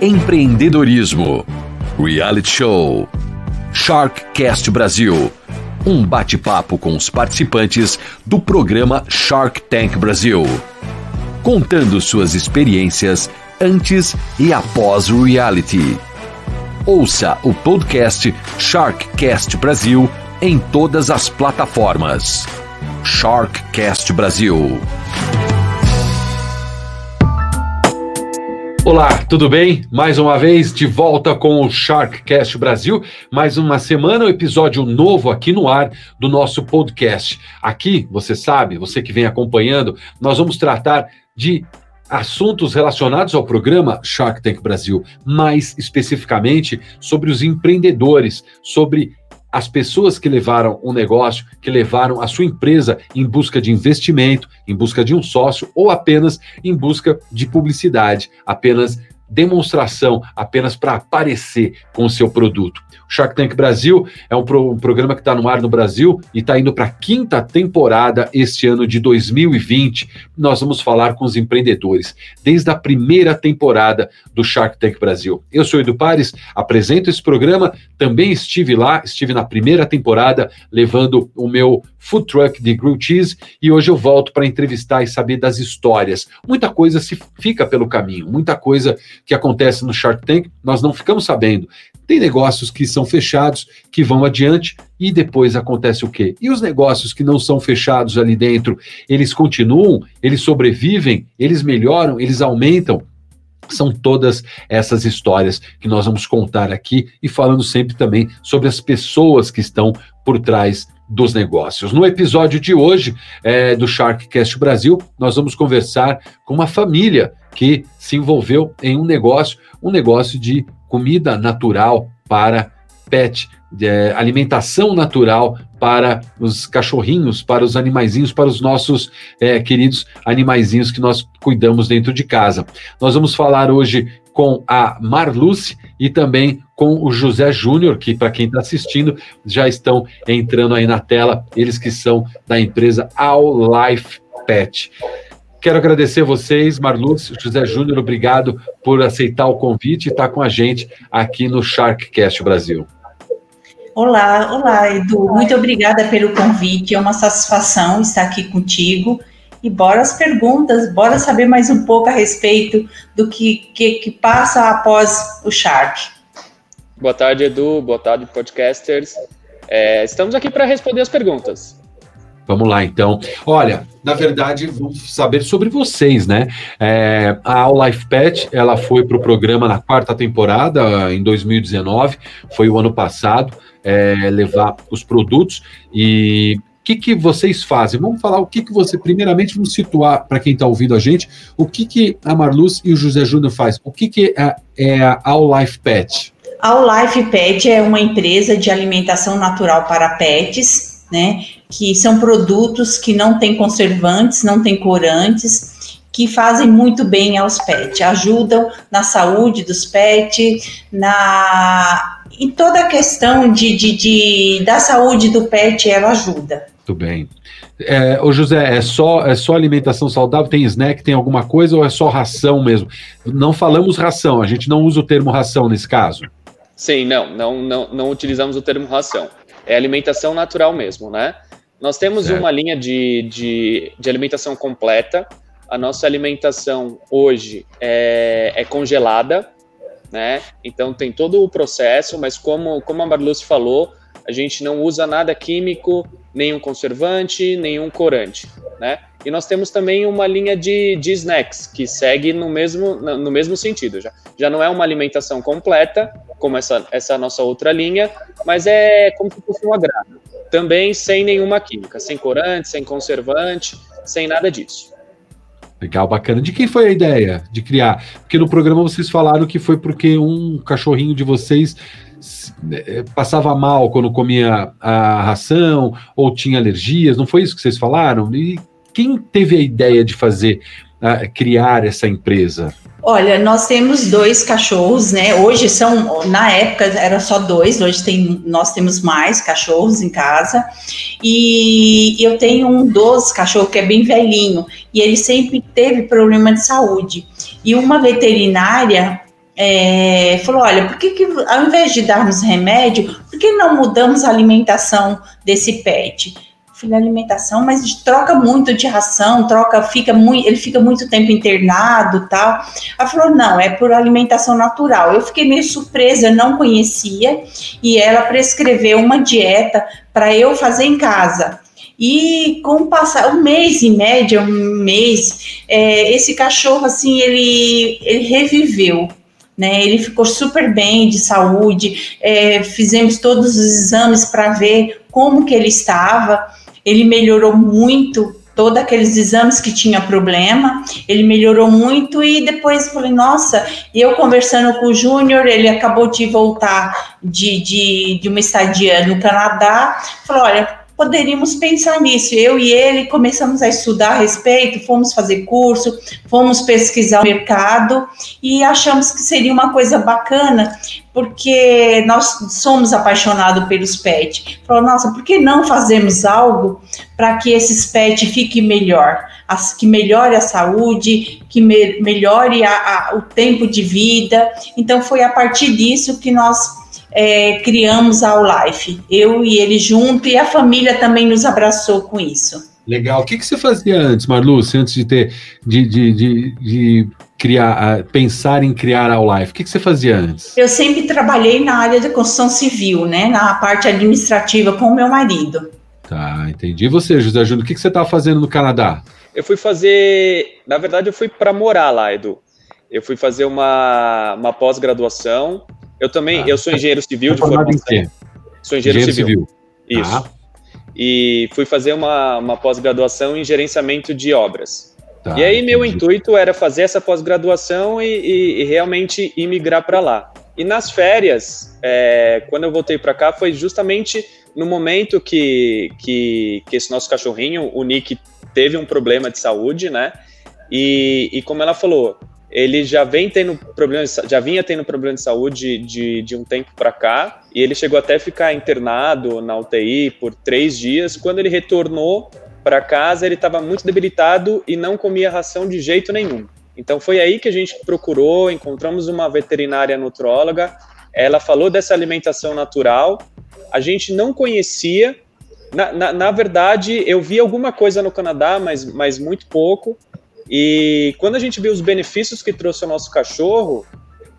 empreendedorismo, reality show, Sharkcast Brasil. Um bate-papo com os participantes do programa Shark Tank Brasil, contando suas experiências antes e após o reality. Ouça o podcast Sharkcast Brasil em todas as plataformas. Sharkcast Brasil. Olá, tudo bem? Mais uma vez de volta com o Sharkcast Brasil. Mais uma semana, um episódio novo aqui no ar do nosso podcast. Aqui, você sabe, você que vem acompanhando, nós vamos tratar de assuntos relacionados ao programa Shark Tank Brasil, mais especificamente sobre os empreendedores, sobre as pessoas que levaram um negócio, que levaram a sua empresa em busca de investimento, em busca de um sócio ou apenas em busca de publicidade, apenas demonstração, apenas para aparecer com o seu produto. Shark Tank Brasil é um, pro, um programa que está no ar no Brasil e está indo para a quinta temporada este ano de 2020. Nós vamos falar com os empreendedores desde a primeira temporada do Shark Tank Brasil. Eu sou Edu Pares, apresento esse programa, também estive lá, estive na primeira temporada levando o meu food truck de grilled cheese e hoje eu volto para entrevistar e saber das histórias. Muita coisa se fica pelo caminho, muita coisa que acontece no Shark Tank nós não ficamos sabendo. Tem negócios que são fechados, que vão adiante e depois acontece o quê? E os negócios que não são fechados ali dentro, eles continuam, eles sobrevivem, eles melhoram, eles aumentam. São todas essas histórias que nós vamos contar aqui e falando sempre também sobre as pessoas que estão por trás dos negócios. No episódio de hoje é, do Sharkcast Brasil, nós vamos conversar com uma família que se envolveu em um negócio, um negócio de comida natural para pet, é, alimentação natural para os cachorrinhos, para os animaizinhos, para os nossos é, queridos animaizinhos que nós cuidamos dentro de casa. Nós vamos falar hoje com a Marluce e também com o José Júnior, que para quem está assistindo já estão entrando aí na tela, eles que são da empresa All Life Pet. Quero agradecer vocês, Marluz, José Júnior, obrigado por aceitar o convite e estar com a gente aqui no Sharkcast Brasil. Olá, olá, Edu. Muito obrigada pelo convite. É uma satisfação estar aqui contigo. E bora as perguntas, bora saber mais um pouco a respeito do que, que, que passa após o Shark. Boa tarde, Edu. Boa tarde, podcasters. É, estamos aqui para responder as perguntas. Vamos lá, então. Olha, na verdade, vamos saber sobre vocês, né? É, a All Life Pet, ela foi para o programa na quarta temporada, em 2019, foi o ano passado, é, levar os produtos e o que, que vocês fazem? Vamos falar o que, que você, primeiramente, vamos situar para quem está ouvindo a gente, o que, que a Marluz e o José Júnior faz? O que, que é, é a All Life Pet? All Life Pet é uma empresa de alimentação natural para pets, né? Que são produtos que não têm conservantes, não têm corantes, que fazem muito bem aos pets, ajudam na saúde dos pets, na em toda a questão de, de, de da saúde do pet, ela ajuda. Muito bem. É, ô José, é só, é só alimentação saudável? Tem snack, tem alguma coisa ou é só ração mesmo? Não falamos ração, a gente não usa o termo ração nesse caso. Sim, não, não, não, não utilizamos o termo ração é alimentação natural mesmo, né? Nós temos certo. uma linha de, de, de, alimentação completa. A nossa alimentação hoje é, é, congelada, né? Então tem todo o processo, mas como, como a Marluce falou, a gente não usa nada químico, nenhum conservante, nenhum corante, né? E nós temos também uma linha de, de snacks que segue no mesmo, no mesmo sentido. Já, já não é uma alimentação completa, como essa, essa nossa outra linha, mas é como se fosse um agrado. Também sem nenhuma química, sem corante, sem conservante, sem nada disso. Legal, bacana. De quem foi a ideia de criar? Porque no programa vocês falaram que foi porque um cachorrinho de vocês é, passava mal quando comia a ração ou tinha alergias, não foi isso que vocês falaram? E quem teve a ideia de fazer, uh, criar essa empresa? Olha, nós temos dois cachorros, né? Hoje são, na época era só dois, hoje tem, nós temos mais cachorros em casa. E eu tenho um dos cachorros que é bem velhinho e ele sempre teve problema de saúde. E uma veterinária é, falou: olha, por que, que ao invés de darmos remédio, por que não mudamos a alimentação desse pet? Filha, alimentação, mas troca muito de ração, troca, fica muito, ele fica muito tempo internado tal. Ela falou: não, é por alimentação natural. Eu fiquei meio surpresa, não conhecia, e ela prescreveu uma dieta para eu fazer em casa. E com o passar, um mês em média, um mês, é, esse cachorro assim, ele, ele reviveu né? Ele ficou super bem de saúde, é, fizemos todos os exames para ver como que ele estava. Ele melhorou muito todos aqueles exames que tinha problema, ele melhorou muito e depois falei, nossa, eu conversando com o Júnior, ele acabou de voltar de, de, de uma estadia no Canadá, falou, olha, poderíamos pensar nisso. Eu e ele começamos a estudar a respeito, fomos fazer curso, fomos pesquisar o mercado e achamos que seria uma coisa bacana, porque nós somos apaixonados pelos pets. Falou, nossa, por que não fazermos algo para que esses pets fiquem melhor? As, que melhore a saúde, que me, melhore a, a, o tempo de vida. Então, foi a partir disso que nós é, criamos a Life. Eu e ele junto, e a família também nos abraçou com isso. Legal. O que, que você fazia antes, Marluce, antes de ter de, de, de, de criar, pensar em criar a Life? O que, que você fazia antes? Eu sempre trabalhei na área de construção civil, né? Na parte administrativa com o meu marido. Tá, entendi. E você, José Júnior, o que, que você estava fazendo no Canadá? Eu fui fazer. Na verdade, eu fui para morar lá, Edu. Eu fui fazer uma, uma pós-graduação eu também, ah. eu sou engenheiro civil de formação. Sou engenheiro, engenheiro civil. civil. Isso. Ah. E fui fazer uma, uma pós-graduação em gerenciamento de obras. Tá, e aí meu intuito era fazer essa pós-graduação e, e, e, realmente imigrar para lá. E nas férias, é, quando eu voltei para cá, foi justamente no momento que, que, que, esse nosso cachorrinho, o Nick, teve um problema de saúde, né? E, e como ela falou, ele já vem tendo problemas, já vinha tendo problema de saúde de, de um tempo para cá, e ele chegou até ficar internado na UTI por três dias. Quando ele retornou para casa, ele estava muito debilitado e não comia ração de jeito nenhum. Então foi aí que a gente procurou, encontramos uma veterinária nutróloga, ela falou dessa alimentação natural, a gente não conhecia, na, na, na verdade eu vi alguma coisa no Canadá, mas, mas muito pouco, e quando a gente viu os benefícios que trouxe o nosso cachorro,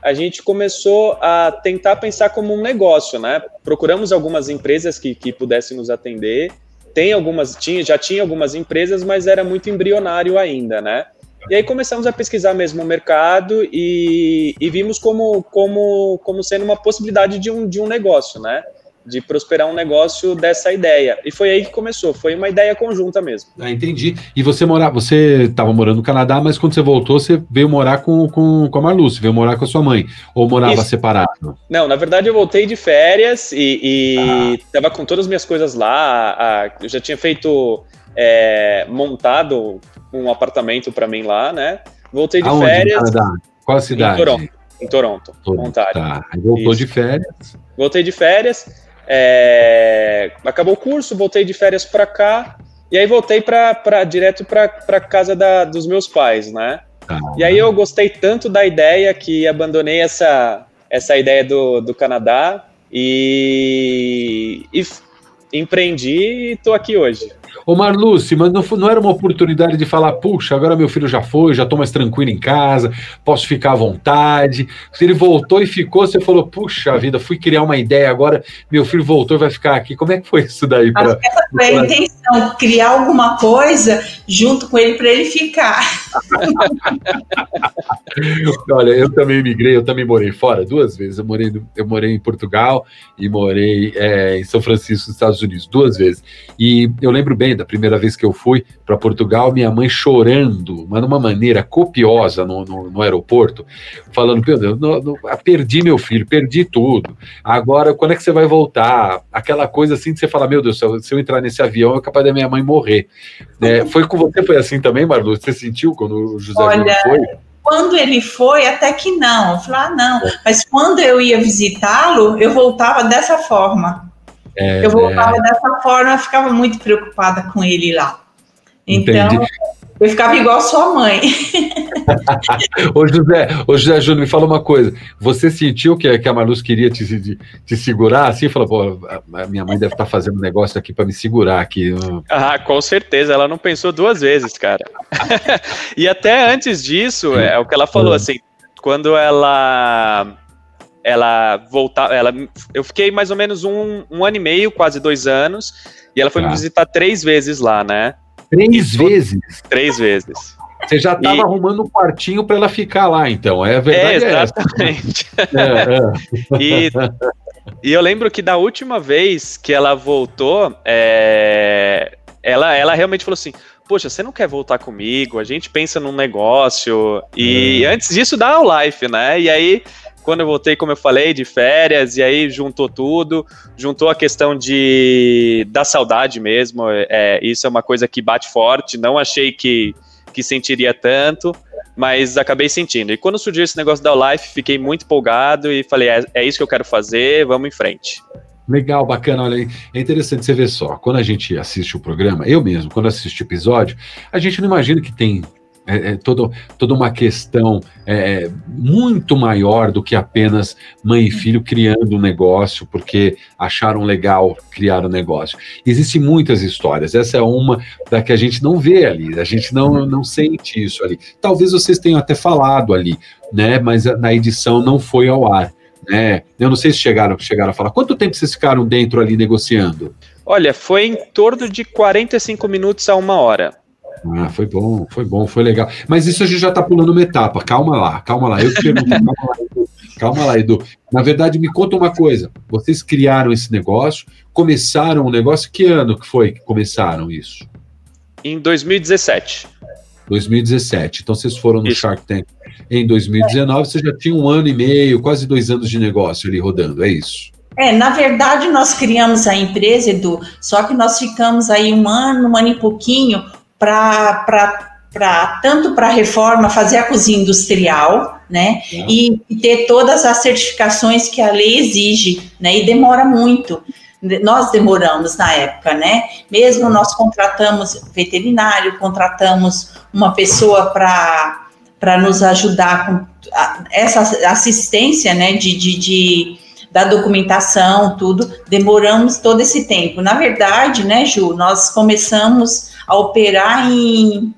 a gente começou a tentar pensar como um negócio, né? Procuramos algumas empresas que, que pudessem nos atender. Tem algumas, tinha, já tinha algumas empresas, mas era muito embrionário ainda, né? E aí começamos a pesquisar mesmo o mercado e, e vimos como, como, como sendo uma possibilidade de um, de um negócio, né? De prosperar um negócio dessa ideia. E foi aí que começou, foi uma ideia conjunta mesmo. Ah, entendi. E você morar, você estava morando no Canadá, mas quando você voltou, você veio morar com, com, com a Marlu, você veio morar com a sua mãe, ou morava Isso. separado? Não, na verdade eu voltei de férias e, estava ah. com todas as minhas coisas lá, eu já tinha feito, é, montado um apartamento para mim lá, né? Voltei de Aonde, férias. Canadá? Qual a cidade? Em Toronto. Em Toronto, Toronto Ontário. Tá. Voltou Isso. de férias. Voltei de férias. É, acabou o curso, voltei de férias para cá e aí voltei para direto para casa da, dos meus pais, né? Ah, e aí eu gostei tanto da ideia que abandonei essa, essa ideia do, do Canadá e, e empreendi e estou aqui hoje. Ô Marluce, mas não, não, era uma oportunidade de falar, puxa, agora meu filho já foi, já estou mais tranquilo em casa, posso ficar à vontade. Se ele voltou e ficou, você falou, puxa vida, fui criar uma ideia, agora meu filho voltou e vai ficar aqui. Como é que foi isso daí? Pra, essa foi a intenção, criar alguma coisa junto com ele para ele ficar. Olha, eu também migrei, eu também morei fora duas vezes. Eu morei, eu morei em Portugal e morei é, em São Francisco, nos Estados Unidos, duas vezes. E eu lembro bem da primeira vez que eu fui para Portugal, minha mãe chorando, mas de uma maneira copiosa no, no, no aeroporto, falando: Meu Deus, não, não, ah, perdi meu filho, perdi tudo. Agora, quando é que você vai voltar? Aquela coisa assim de você falar: Meu Deus, se eu, se eu entrar nesse avião, é capaz da minha mãe morrer. É, foi com você, foi assim também, Marlu? Você sentiu quando o José Olha, foi? Quando ele foi, até que não. Eu falei, ah, não. É. Mas quando eu ia visitá-lo, eu voltava dessa forma. É, eu voltava é... dessa forma, eu ficava muito preocupada com ele lá. Então, Entendi. Eu ficava igual sua mãe. ô, José, ô José Júnior, me fala uma coisa. Você sentiu que, que a Marluz queria te, te, te segurar assim? Falou, pô, a minha mãe deve estar tá fazendo um negócio aqui para me segurar aqui. Ah, com certeza. Ela não pensou duas vezes, cara. e até antes disso, é, é o que ela falou, assim, quando ela ela voltar, ela, eu fiquei mais ou menos um, um ano e meio, quase dois anos, e ela foi ah. me visitar três vezes lá, né? Três vezes? Três vezes. Você já estava arrumando um quartinho para ela ficar lá, então. É verdade. É, exatamente. É, é. E, e, eu lembro que da última vez que ela voltou, é, ela, ela realmente falou assim: Poxa, você não quer voltar comigo? A gente pensa num negócio. E é. antes disso, dá o life, né? E aí quando eu voltei, como eu falei, de férias, e aí juntou tudo, juntou a questão de da saudade mesmo. É, isso é uma coisa que bate forte. Não achei que, que sentiria tanto, mas acabei sentindo. E quando surgiu esse negócio da Life, fiquei muito empolgado e falei: é, é isso que eu quero fazer, vamos em frente. Legal, bacana, olha aí. É interessante você ver só, quando a gente assiste o programa, eu mesmo, quando assisto o episódio, a gente não imagina que tem é, é todo, toda uma questão é, muito maior do que apenas mãe e filho criando um negócio porque acharam legal criar um negócio. Existem muitas histórias, essa é uma da que a gente não vê ali, a gente não, não sente isso ali. Talvez vocês tenham até falado ali, né? Mas na edição não foi ao ar. Né? Eu não sei se chegaram, chegaram a falar. Quanto tempo vocês ficaram dentro ali negociando? Olha, foi em torno de 45 minutos a uma hora. Ah, foi bom, foi bom, foi legal. Mas isso a gente já está pulando uma etapa. Calma lá, calma lá. Eu te pergunto, calma lá, Edu. Calma lá, Edu. Na verdade, me conta uma coisa. Vocês criaram esse negócio, começaram o um negócio. Que ano que foi que começaram isso? Em 2017. 2017. Então vocês foram no isso. Shark Tank em 2019. Você já tinha um ano e meio, quase dois anos de negócio ali rodando. É isso? É, na verdade, nós criamos a empresa, Edu, só que nós ficamos aí um ano, um ano e pouquinho, para tanto para a reforma, fazer a cozinha industrial, né? E, e, ter todas as certificações que a lei exige, né? E demora muito. Nós demoramos na época, né? Mesmo nós contratamos veterinário, contratamos uma pessoa para para nos ajudar com essa assistência, né? de, de, de da documentação, tudo, demoramos todo esse tempo. Na verdade, né, Ju, nós começamos a operar em,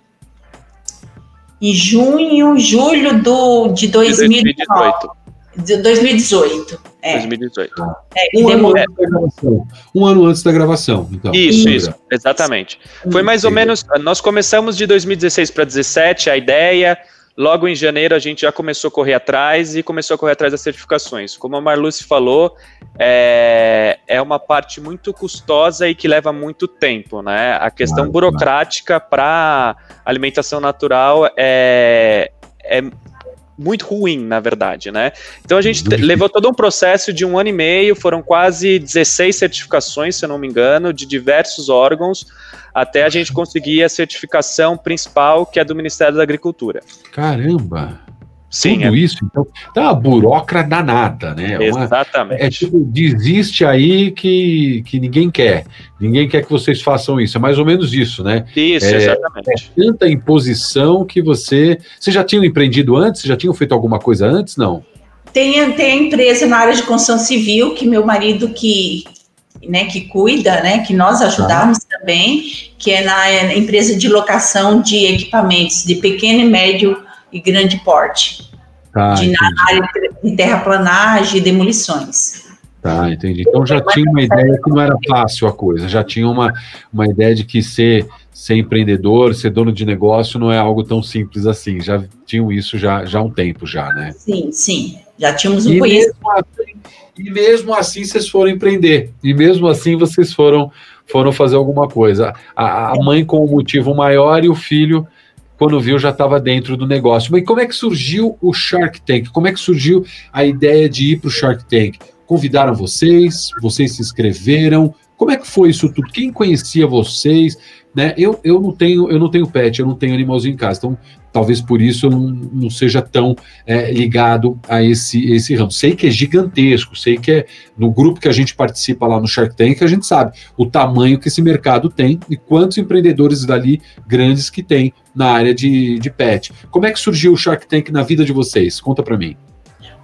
em junho, julho do, de 2018. De 2018. É. 2018. É, um, ano antes da gravação. um ano antes da gravação. Então. Isso, isso, exatamente. Foi mais ou menos. Nós começamos de 2016 para 2017, a ideia. Logo em janeiro a gente já começou a correr atrás e começou a correr atrás das certificações. Como a Marluce falou, é, é uma parte muito custosa e que leva muito tempo, né? A questão claro, burocrática para alimentação natural é, é muito ruim, na verdade, né? Então a gente levou todo um processo de um ano e meio, foram quase 16 certificações, se eu não me engano, de diversos órgãos, até a gente conseguir a certificação principal, que é do Ministério da Agricultura. Caramba! Sim, Tudo é. isso, então, tá uma burocrata danada, né? Exatamente. Uma, é tipo, desiste aí que, que ninguém quer. Ninguém quer que vocês façam isso. É mais ou menos isso, né? Isso, é, exatamente. É tanta imposição que você. Você já tinha empreendido antes? Já tinham feito alguma coisa antes? Não? Tem, tem a empresa na área de construção civil que meu marido que, né, que cuida, né, que nós ajudamos tá. também, que é na é, empresa de locação de equipamentos de pequeno e médio e grande porte. Tá, de, na área de terraplanagem e demolições. Tá, entendi. Então já tinha uma ideia que não era fácil a coisa, já tinha uma, uma ideia de que ser, ser empreendedor, ser dono de negócio não é algo tão simples assim. Já tinham isso já, já há um tempo já, né? Sim, sim. Já tínhamos um conhecimento. Assim, e mesmo assim vocês foram empreender. E mesmo assim vocês foram, foram fazer alguma coisa. A, a mãe com o motivo maior e o filho quando viu, já estava dentro do negócio. Mas como é que surgiu o Shark Tank? Como é que surgiu a ideia de ir para o Shark Tank? Convidaram vocês? Vocês se inscreveram? Como é que foi isso tudo? Quem conhecia vocês? Né? Eu, eu não tenho eu não tenho pet, eu não tenho animalzinho em casa, então talvez por isso eu não, não seja tão é, ligado a esse, esse ramo. Sei que é gigantesco, sei que é no grupo que a gente participa lá no Shark Tank, a gente sabe o tamanho que esse mercado tem e quantos empreendedores dali grandes que tem na área de, de pet. Como é que surgiu o Shark Tank na vida de vocês? Conta para mim.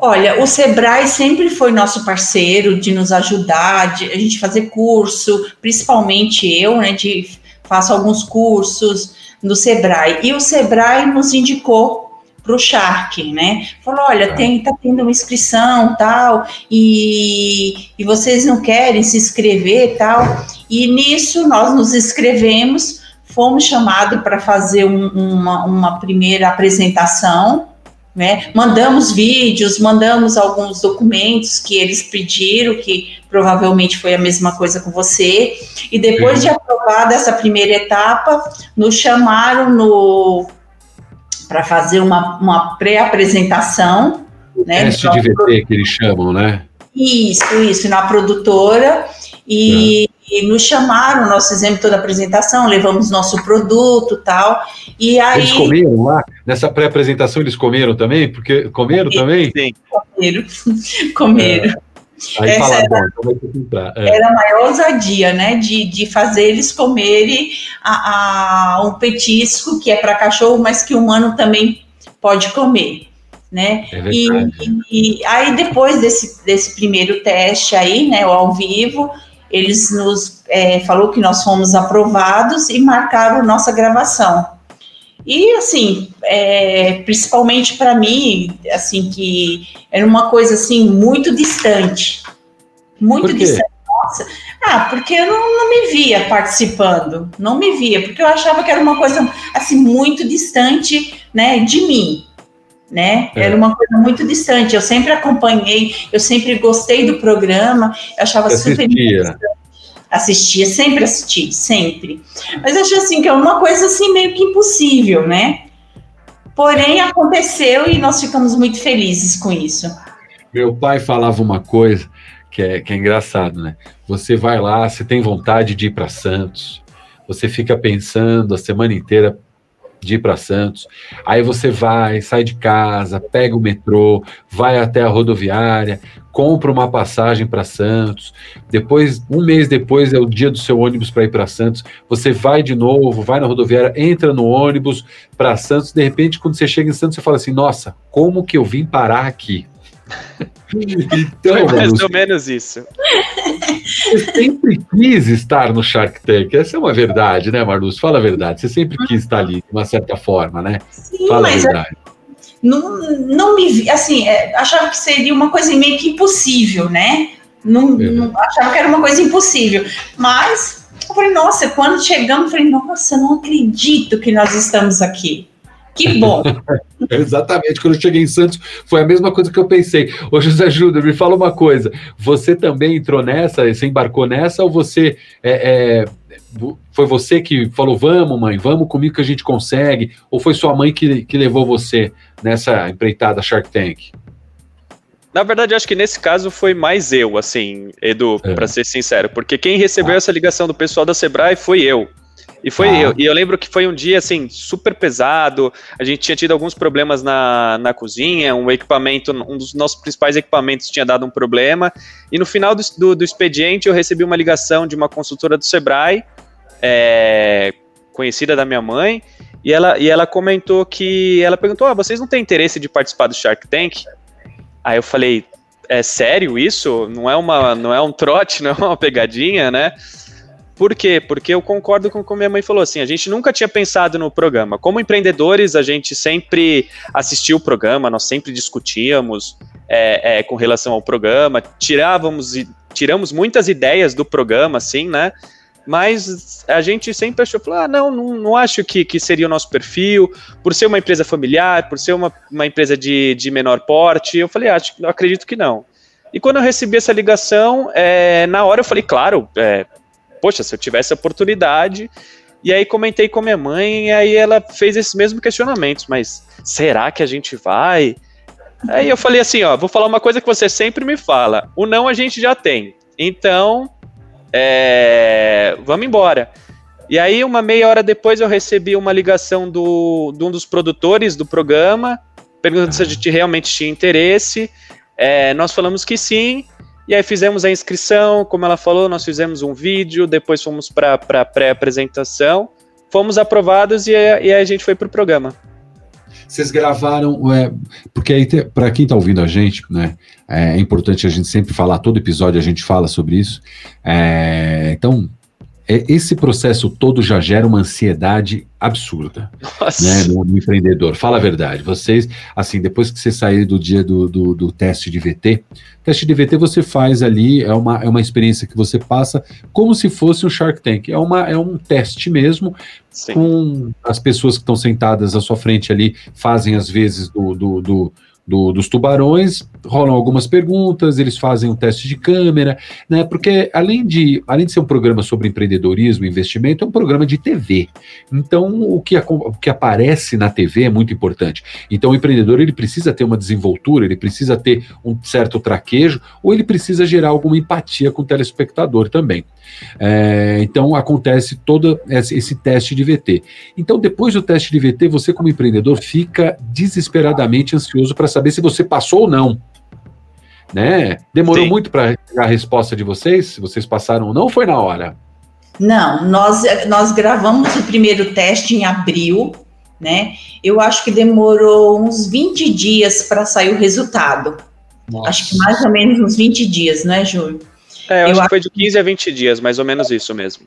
Olha, o Sebrae sempre foi nosso parceiro de nos ajudar, de a gente fazer curso, principalmente eu, né, de faço alguns cursos no Sebrae. E o Sebrae nos indicou para o Shark, né? Falou, olha, tá. tem, tá tendo uma inscrição, tal, e, e vocês não querem se inscrever, tal. E nisso nós nos inscrevemos, fomos chamados para fazer um, uma, uma primeira apresentação, né? Mandamos vídeos, mandamos alguns documentos que eles pediram, que provavelmente foi a mesma coisa com você. E depois de aprovada essa primeira etapa, nos chamaram no para fazer uma, uma pré-apresentação. Né, teste de VT que eles chamam, né? Isso, isso, na produtora. E, e nos chamaram, nós fizemos toda a apresentação, levamos nosso produto tal. E aí. Eles comeram lá? Nessa pré-apresentação eles comeram também? Porque comeram também? Sim. Comeram. comeram. É. Aí Essa fala, era, bom, então. É. Era a maior ousadia, né? De, de fazer eles comerem a, a um petisco que é para cachorro, mas que o humano também pode comer. Né? É e, e, aí depois desse, desse primeiro teste aí, né, ao vivo, eles nos é, falou que nós fomos aprovados e marcaram nossa gravação. E assim, é, principalmente para mim, assim que era uma coisa assim muito distante, muito distante. Nossa, ah, porque eu não, não, me via participando, não me via, porque eu achava que era uma coisa assim muito distante, né, de mim, né? É. Era uma coisa muito distante. Eu sempre acompanhei, eu sempre gostei do programa, eu achava super interessante assistia, sempre assisti, sempre. Mas acho assim que é uma coisa assim meio que impossível, né? Porém aconteceu e nós ficamos muito felizes com isso. Meu pai falava uma coisa que é, que é engraçado, né? Você vai lá, você tem vontade de ir para Santos, você fica pensando a semana inteira de ir para Santos. Aí você vai, sai de casa, pega o metrô, vai até a rodoviária, compra uma passagem para Santos. Depois, um mês depois é o dia do seu ônibus para ir para Santos. Você vai de novo, vai na rodoviária, entra no ônibus para Santos. De repente, quando você chega em Santos, você fala assim: Nossa, como que eu vim parar aqui? então, Foi mais ou menos isso. Você sempre quis estar no Shark Tank. Essa é uma verdade, né, Marluz? Fala a verdade. Você sempre quis estar ali, de uma certa forma, né? Sim, Fala a verdade. Não, não me vi, assim, é, achava que seria uma coisa meio que impossível, né? Não, é. não, achava que era uma coisa impossível. Mas eu falei, nossa, quando chegamos, eu falei, nossa, eu não acredito que nós estamos aqui. Que bom. Exatamente, quando eu cheguei em Santos, foi a mesma coisa que eu pensei. Ô José Júnior, me fala uma coisa. Você também entrou nessa, você embarcou nessa, ou você é, é, foi você que falou, vamos, mãe, vamos comigo que a gente consegue? Ou foi sua mãe que, que levou você nessa empreitada Shark Tank? Na verdade, acho que nesse caso foi mais eu, assim, Edu, é. para ser sincero, porque quem recebeu ah. essa ligação do pessoal da Sebrae foi eu. E foi ah. eu. E eu lembro que foi um dia assim super pesado. A gente tinha tido alguns problemas na, na cozinha, um equipamento, um dos nossos principais equipamentos tinha dado um problema. E no final do, do, do expediente eu recebi uma ligação de uma consultora do Sebrae, é, conhecida da minha mãe, e ela, e ela comentou que ela perguntou: ah, vocês não têm interesse de participar do Shark Tank? Aí eu falei, é sério isso? Não é uma, não é um trote, não é uma pegadinha, né? Por quê? Porque eu concordo com o que minha mãe falou assim, a gente nunca tinha pensado no programa. Como empreendedores, a gente sempre assistiu o programa, nós sempre discutíamos é, é, com relação ao programa, tirávamos tiramos muitas ideias do programa, assim, né? Mas a gente sempre achou, falou, ah, não, não, não acho que, que seria o nosso perfil, por ser uma empresa familiar, por ser uma, uma empresa de, de menor porte, eu falei, acho, acredito que não. E quando eu recebi essa ligação, é, na hora eu falei, claro, é, poxa, se eu tivesse a oportunidade. E aí comentei com minha mãe, e aí ela fez esses mesmos questionamentos, mas será que a gente vai? Aí eu falei assim, ó, vou falar uma coisa que você sempre me fala. O não a gente já tem. Então, é, vamos embora. E aí, uma meia hora depois, eu recebi uma ligação do, de um dos produtores do programa, perguntando se a gente realmente tinha interesse. É, nós falamos que sim, e aí fizemos a inscrição, como ela falou, nós fizemos um vídeo, depois fomos para a pré-apresentação, fomos aprovados e, e a gente foi para o programa. Vocês gravaram, é, porque aí para quem está ouvindo a gente, né, é importante a gente sempre falar, todo episódio a gente fala sobre isso. É, então, é, esse processo todo já gera uma ansiedade absurda né, no, no, empreendedor. Fala a verdade. Vocês, assim, depois que você sair do dia do, do, do, teste de VT, teste de VT você faz ali, é uma, é uma experiência que você passa como se fosse um Shark Tank. É, uma, é um teste mesmo, Sim. com as pessoas que estão sentadas à sua frente ali, fazem às vezes do, do, do do, dos tubarões, rolam algumas perguntas, eles fazem um teste de câmera, né? Porque além de, além de ser um programa sobre empreendedorismo e investimento, é um programa de TV. Então, o que, o que aparece na TV é muito importante. Então, o empreendedor ele precisa ter uma desenvoltura, ele precisa ter um certo traquejo, ou ele precisa gerar alguma empatia com o telespectador também. É, então acontece todo esse, teste de VT. Então, depois do teste de VT, você, como empreendedor, fica desesperadamente ansioso para saber se você passou ou não. Né? Demorou Sim. muito para a resposta de vocês? Se vocês passaram ou não, foi na hora? Não, nós, nós gravamos o primeiro teste em abril, né? Eu acho que demorou uns 20 dias para sair o resultado. Nossa. Acho que mais ou menos uns 20 dias, não é, Júlio? É, eu, eu acho que foi de 15 a 20 dias, mais ou menos isso mesmo.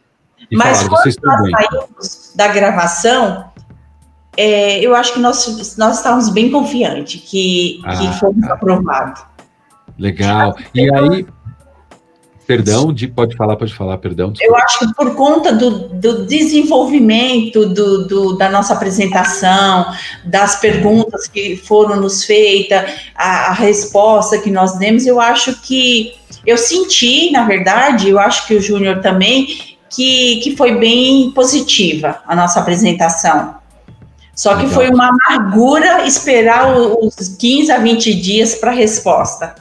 E Mas falaram, quando nós saímos da gravação, é, eu acho que nós, nós estávamos bem confiantes que, ah, que fomos tá. aprovados. Legal. E aí, Perdão, de, pode falar, pode falar, perdão. Desculpa. Eu acho que por conta do, do desenvolvimento do, do, da nossa apresentação, das perguntas que foram nos feitas, a, a, resposta que nós demos, eu acho que eu senti, na verdade, eu acho que o Júnior também, que, que foi bem positiva a nossa apresentação. Só que foi uma amargura esperar os 15 a 20 dias para a resposta.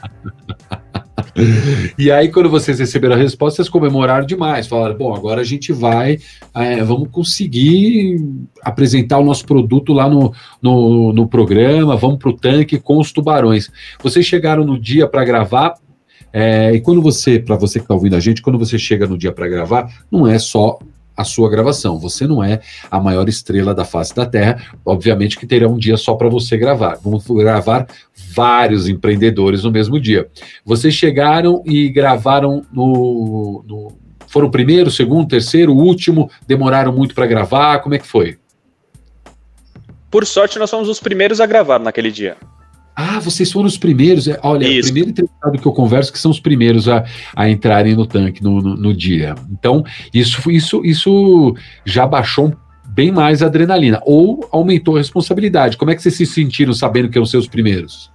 e aí, quando vocês receberam a resposta, vocês comemoraram demais. Falaram: bom, agora a gente vai, é, vamos conseguir apresentar o nosso produto lá no, no, no programa, vamos para o tanque com os tubarões. Vocês chegaram no dia para gravar, é, e quando você, para você que está ouvindo a gente, quando você chega no dia para gravar, não é só a sua gravação. Você não é a maior estrela da face da Terra. Obviamente que terá um dia só para você gravar. Vamos gravar vários empreendedores no mesmo dia. Vocês chegaram e gravaram no, no foram o primeiro, segundo, terceiro, último? Demoraram muito para gravar? Como é que foi? Por sorte, nós fomos os primeiros a gravar naquele dia. Ah, vocês foram os primeiros. É, olha, Isso. o primeiro entrevistado que eu converso que são os primeiros a, a entrarem no tanque no, no, no dia. Então, isso, isso, isso já baixou bem mais a adrenalina. Ou aumentou a responsabilidade. Como é que vocês se sentiram sabendo que eram seus primeiros?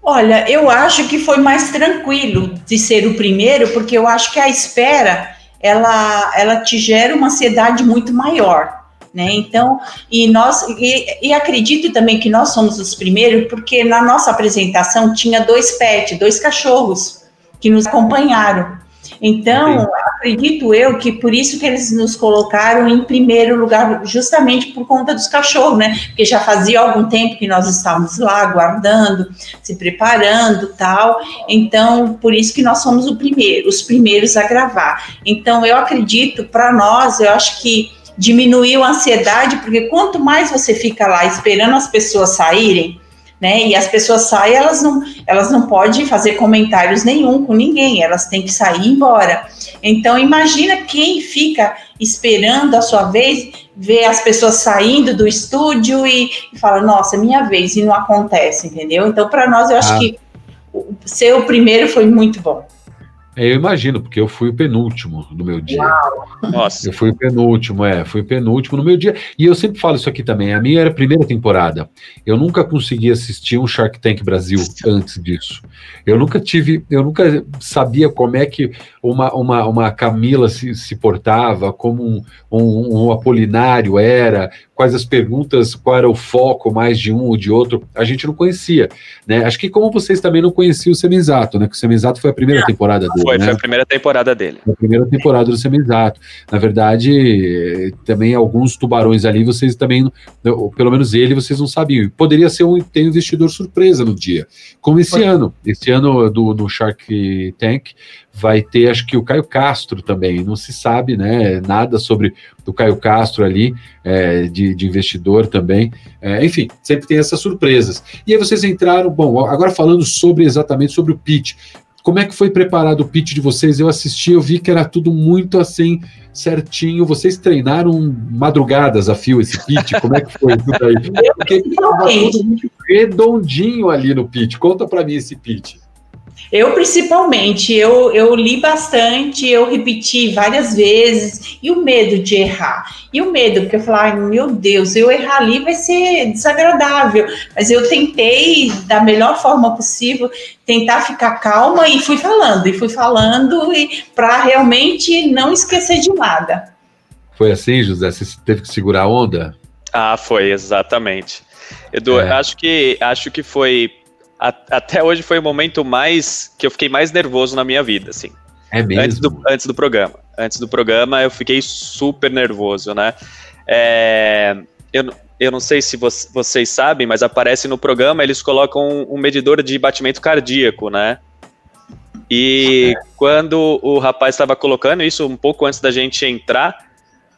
Olha, eu acho que foi mais tranquilo de ser o primeiro, porque eu acho que a espera ela, ela te gera uma ansiedade muito maior né? Então, e nós e, e, acredito também que nós somos os primeiros, porque na nossa apresentação tinha dois pets, dois cachorros que nos acompanharam. Então, Entendi. acredito eu que por isso que eles nos colocaram em primeiro lugar, justamente por conta dos cachorros, né? Porque já fazia algum tempo que nós estávamos lá aguardando, se preparando, tal. Então, por isso que nós somos o primeiro, os primeiros a gravar. Então, eu acredito para nós, eu acho que diminuiu a ansiedade, porque quanto mais você fica lá esperando as pessoas saírem, né? E as pessoas saem, elas não, elas não podem fazer comentários nenhum com ninguém, elas têm que sair e ir embora. Então imagina quem fica esperando a sua vez, ver as pessoas saindo do estúdio e, e fala, nossa, é minha vez, e não acontece, entendeu? Então, para nós, eu acho ah. que ser o primeiro foi muito bom. É, eu imagino, porque eu fui o penúltimo no meu dia. Nossa. Eu fui o penúltimo, é, fui o penúltimo no meu dia. E eu sempre falo isso aqui também. A minha era a primeira temporada. Eu nunca consegui assistir um Shark Tank Brasil antes disso. Eu nunca tive, eu nunca sabia como é que uma, uma, uma Camila se, se portava, como um, um, um Apolinário era, quais as perguntas, qual era o foco mais de um ou de outro, a gente não conhecia, né? Acho que como vocês também não conheciam o Semizato, né? Que o Semizato foi a primeira temporada dele. Foi, né? foi a primeira temporada dele. A primeira temporada do Semizato. Na verdade, também alguns tubarões ali, vocês também, pelo menos ele, vocês não sabiam. Poderia ser um, ter um investidor surpresa no dia. Como esse ano. Esse ano do, no Shark Tank vai ter, acho que o Caio Castro também. Não se sabe, né? Nada sobre o Caio Castro ali, é, de, de, investidor também. É, enfim, sempre tem essas surpresas. E aí vocês entraram, bom, agora falando sobre exatamente sobre o pitch. Como é que foi preparado o pitch de vocês? Eu assisti, eu vi que era tudo muito assim, certinho. Vocês treinaram madrugadas a fio esse pitch? Como é que foi tudo aí? Porque estava tudo muito redondinho ali no pitch. Conta para mim esse pitch. Eu, principalmente, eu, eu li bastante, eu repeti várias vezes, e o medo de errar. E o medo, porque eu falava, meu Deus, eu errar ali vai ser desagradável. Mas eu tentei, da melhor forma possível, tentar ficar calma e fui falando, e fui falando, e para realmente não esquecer de nada. Foi assim, José? Você teve que segurar a onda? Ah, foi, exatamente. Edu, é. acho que acho que foi a, até hoje foi o momento mais que eu fiquei mais nervoso na minha vida, assim. É mesmo? Antes do, antes do programa. Antes do programa eu fiquei super nervoso, né? É, eu, eu não sei se vo vocês sabem, mas aparece no programa, eles colocam um, um medidor de batimento cardíaco, né? E é. quando o rapaz estava colocando isso um pouco antes da gente entrar,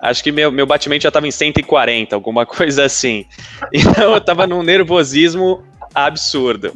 acho que meu, meu batimento já estava em 140, alguma coisa assim. Então eu estava num nervosismo absurdo.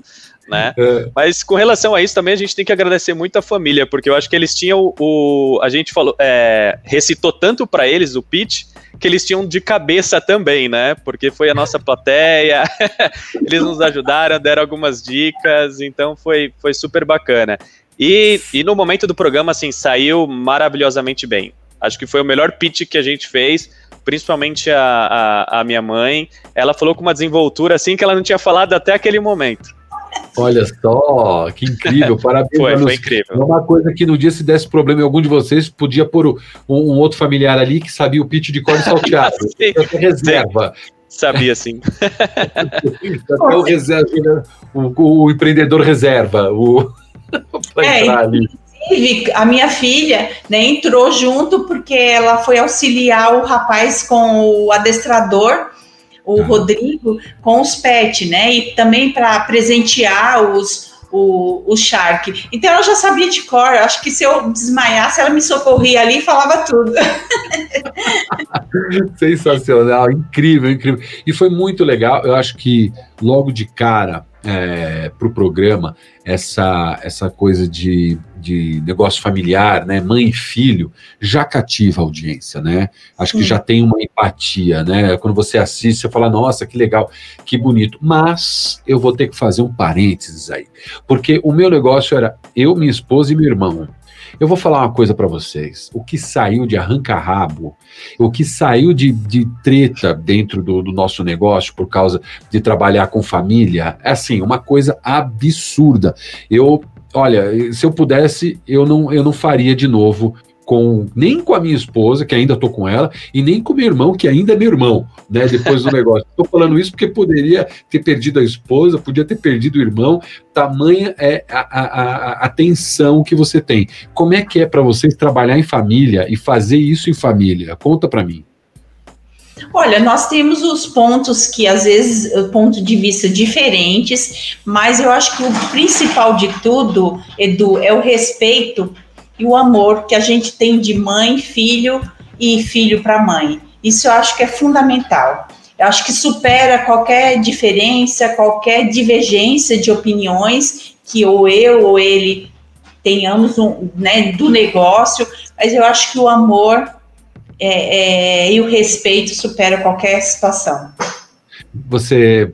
Né? É. Mas com relação a isso também a gente tem que agradecer muito a família, porque eu acho que eles tinham o, a gente falou, é, recitou tanto para eles o pitch que eles tinham de cabeça também, né? Porque foi a nossa plateia, eles nos ajudaram, deram algumas dicas, então foi, foi super bacana. E, e no momento do programa, assim, saiu maravilhosamente bem. Acho que foi o melhor pitch que a gente fez principalmente a, a, a, minha mãe, ela falou com uma desenvoltura assim que ela não tinha falado até aquele momento. Olha só, que incrível, parabéns. foi, foi incrível. É uma coisa que no dia se desse problema em algum de vocês, podia pôr um, um outro familiar ali que sabia o pitch de cor salteado. reserva. Sabia sim. o, reserva, o, o empreendedor reserva, o para é, entrar ali inclusive, a minha filha né, entrou junto porque ela foi auxiliar o rapaz com o adestrador, o ah. Rodrigo, com os pets, né? E também para presentear os, o, o Shark. Então ela já sabia de cor. Acho que se eu desmaiasse, ela me socorria ali e falava tudo. Sensacional, incrível, incrível. E foi muito legal. Eu acho que logo de cara é, para o programa essa, essa coisa de, de negócio familiar, né, mãe e filho, já cativa a audiência, né? Acho que já tem uma empatia, né? Quando você assiste, você fala, nossa, que legal, que bonito. Mas eu vou ter que fazer um parênteses aí, porque o meu negócio era eu, minha esposa e meu irmão. Eu vou falar uma coisa para vocês. O que saiu de arranca-rabo, o que saiu de, de treta dentro do, do, nosso negócio por causa de trabalhar com família, é assim, uma coisa absurda. Eu, olha, se eu pudesse, eu não, eu não faria de novo com nem com a minha esposa, que ainda estou com ela, e nem com meu irmão, que ainda é meu irmão, né? Depois do negócio. Estou falando isso porque poderia ter perdido a esposa, podia ter perdido o irmão. Tamanha é a, a, a, tensão que você tem. Como é que é para vocês trabalhar em família e fazer isso em família? Conta para mim. Olha, nós temos os pontos que às vezes ponto de vista diferentes, mas eu acho que o principal de tudo, Edu, é o respeito e o amor que a gente tem de mãe, filho e filho para mãe. Isso eu acho que é fundamental. Eu acho que supera qualquer diferença, qualquer divergência de opiniões que ou eu ou ele tenhamos um, né, do negócio, mas eu acho que o amor é, é, e o respeito supera qualquer situação. Você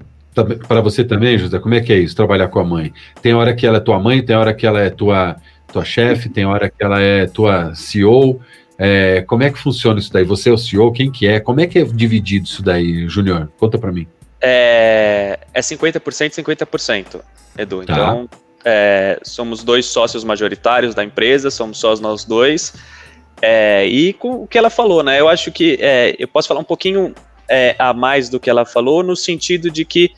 para você também, José, como é que é isso, trabalhar com a mãe? Tem hora que ela é tua mãe, tem hora que ela é tua tua chefe, tem hora que ela é tua CEO. É, como é que funciona isso daí? Você é o CEO? Quem que é? Como é que é dividido isso daí, Júnior? Conta para mim. É, é 50%, 50%, Edu. Tá. Então, é, somos dois sócios majoritários da empresa, somos só nós dois. É, e com o que ela falou, né? Eu acho que é, eu posso falar um pouquinho é, a mais do que ela falou, no sentido de que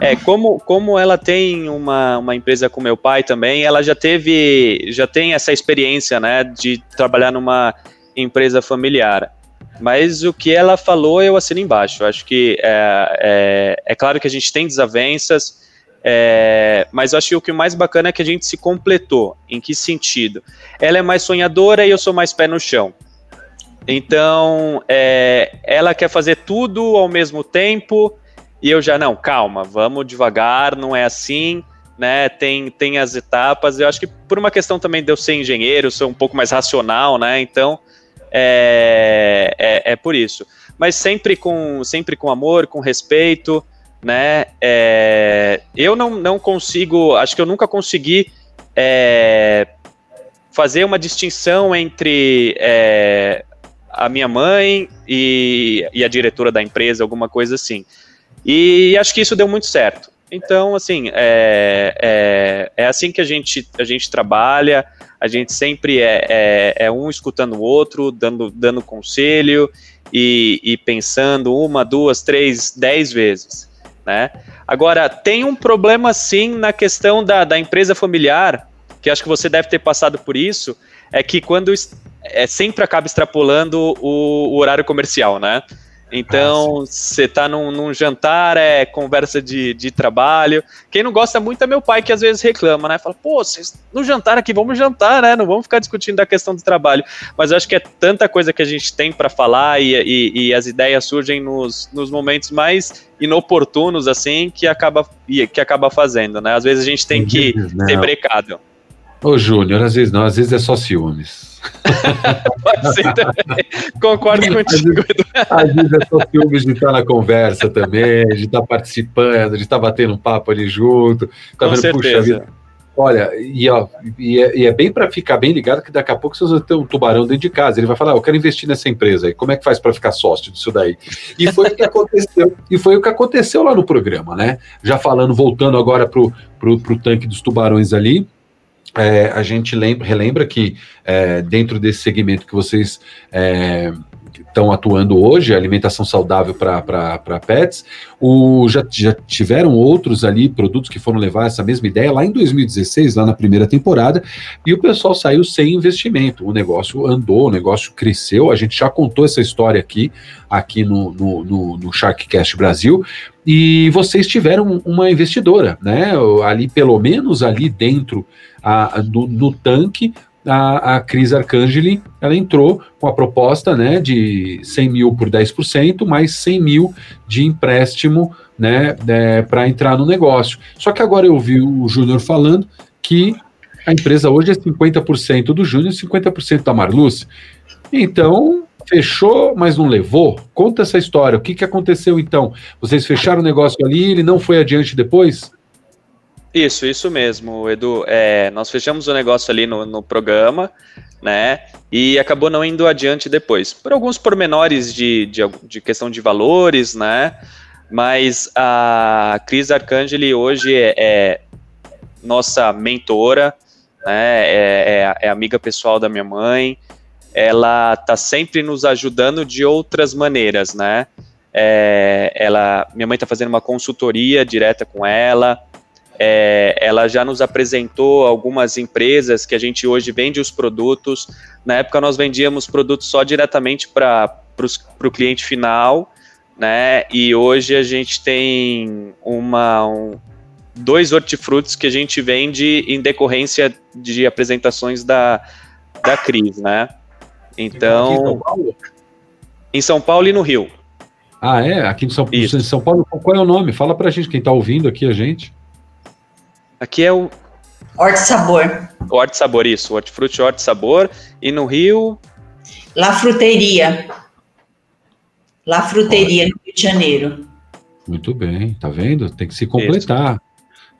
É, como, como ela tem uma, uma empresa com meu pai também, ela já teve, já tem essa experiência, né, de trabalhar numa empresa familiar. Mas o que ela falou, eu assino embaixo. Acho que é, é, é claro que a gente tem desavenças, é, mas eu acho que o que mais bacana é que a gente se completou. Em que sentido? Ela é mais sonhadora e eu sou mais pé no chão. Então, é, ela quer fazer tudo ao mesmo tempo e eu já, não, calma, vamos devagar, não é assim, né? Tem, tem as etapas. Eu acho que por uma questão também de eu ser engenheiro, ser um pouco mais racional, né? Então, é, é, é por isso. Mas sempre com, sempre com amor, com respeito, né? É, eu não, não consigo, acho que eu nunca consegui é, fazer uma distinção entre é, a minha mãe e, e, a diretora da empresa, alguma coisa assim. E acho que isso deu muito certo. Então, assim, é, é, é assim que a gente, a gente trabalha, a gente sempre é, é, é um escutando o outro, dando, dando conselho e, e pensando uma, duas, três, dez vezes. Né? Agora, tem um problema sim na questão da, da empresa familiar, que acho que você deve ter passado por isso, é que quando é, sempre acaba extrapolando o, o horário comercial, né? Então, você ah, tá num, num, jantar, é conversa de, de trabalho. Quem não gosta muito é meu pai, que às vezes reclama, né? Fala, pô, vocês no jantar aqui, vamos jantar, né? Não vamos ficar discutindo da questão do trabalho. Mas eu acho que é tanta coisa que a gente tem para falar e, e, e, as ideias surgem nos, nos momentos mais inoportunos, assim, que acaba, que acaba fazendo, né? Às vezes a gente tem que ser brecado. Ô, Júnior, às vezes não, às vezes é só ciúmes. Pode ser também. Concordo contigo. Às vezes é só ciúmes de estar na conversa também, de estar participando, de estar batendo um papo ali junto. Tá Com vendo, certeza. Olha, e, ó, e, é, e é bem para ficar bem ligado que daqui a pouco vocês vão ter um tubarão dentro de casa. Ele vai falar: ah, Eu quero investir nessa empresa aí. Como é que faz para ficar sócio disso daí? E foi o que aconteceu. E foi o que aconteceu lá no programa, né? Já falando, voltando agora pro, pro tanque dos tubarões ali é, a gente lembra, relembra que é, dentro desse segmento que vocês é, estão atuando hoje, alimentação saudável para pets, o, já, já tiveram outros ali produtos que foram levar essa mesma ideia lá em 2016, lá na primeira temporada, e o pessoal saiu sem investimento. O negócio andou, o negócio cresceu. A gente já contou essa história aqui, aqui no, no, no, no Sharkcast Brasil. E vocês tiveram uma investidora, né? Ali, pelo menos ali dentro a, do, no tanque, a, a Cris Arcangeli, ela entrou com a proposta né, de 100 mil por 10%, mais 100 mil de empréstimo né, é, para entrar no negócio. Só que agora eu vi o Júnior falando que a empresa hoje é 50% do Júnior e 50% da Marluce. Então, fechou, mas não levou? Conta essa história. O que, que aconteceu então? Vocês fecharam o negócio ali, ele não foi adiante depois? Isso, isso mesmo, Edu. É, nós fechamos o negócio ali no, no programa, né? E acabou não indo adiante depois. Por alguns pormenores de, de, de questão de valores, né? Mas a Cris Arcangeli hoje é, é nossa mentora, né? É, é, é, amiga pessoal da minha mãe. Ela tá sempre nos ajudando de outras maneiras, né? É, ela, minha mãe tá fazendo uma consultoria direta com ela é, ela já nos apresentou algumas empresas que a gente hoje vende os produtos. Na época nós vendíamos produtos só diretamente para o cliente final, né? E hoje a gente tem uma, um, dois hortifrutos que a gente vende em decorrência de apresentações da, da Cris, né? Então. Em São Paulo? Em São Paulo e no Rio. Ah, é? Aqui em São, em São Paulo, qual é o nome? Fala pra gente, quem tá ouvindo aqui a gente. Aqui é o. Horte Sabor. Horte Sabor, isso. Hortifruti Horte Sabor. E no Rio. La Fruteria. La Fruteria, no Rio de Janeiro. Muito bem, tá vendo? Tem que se completar. Isso.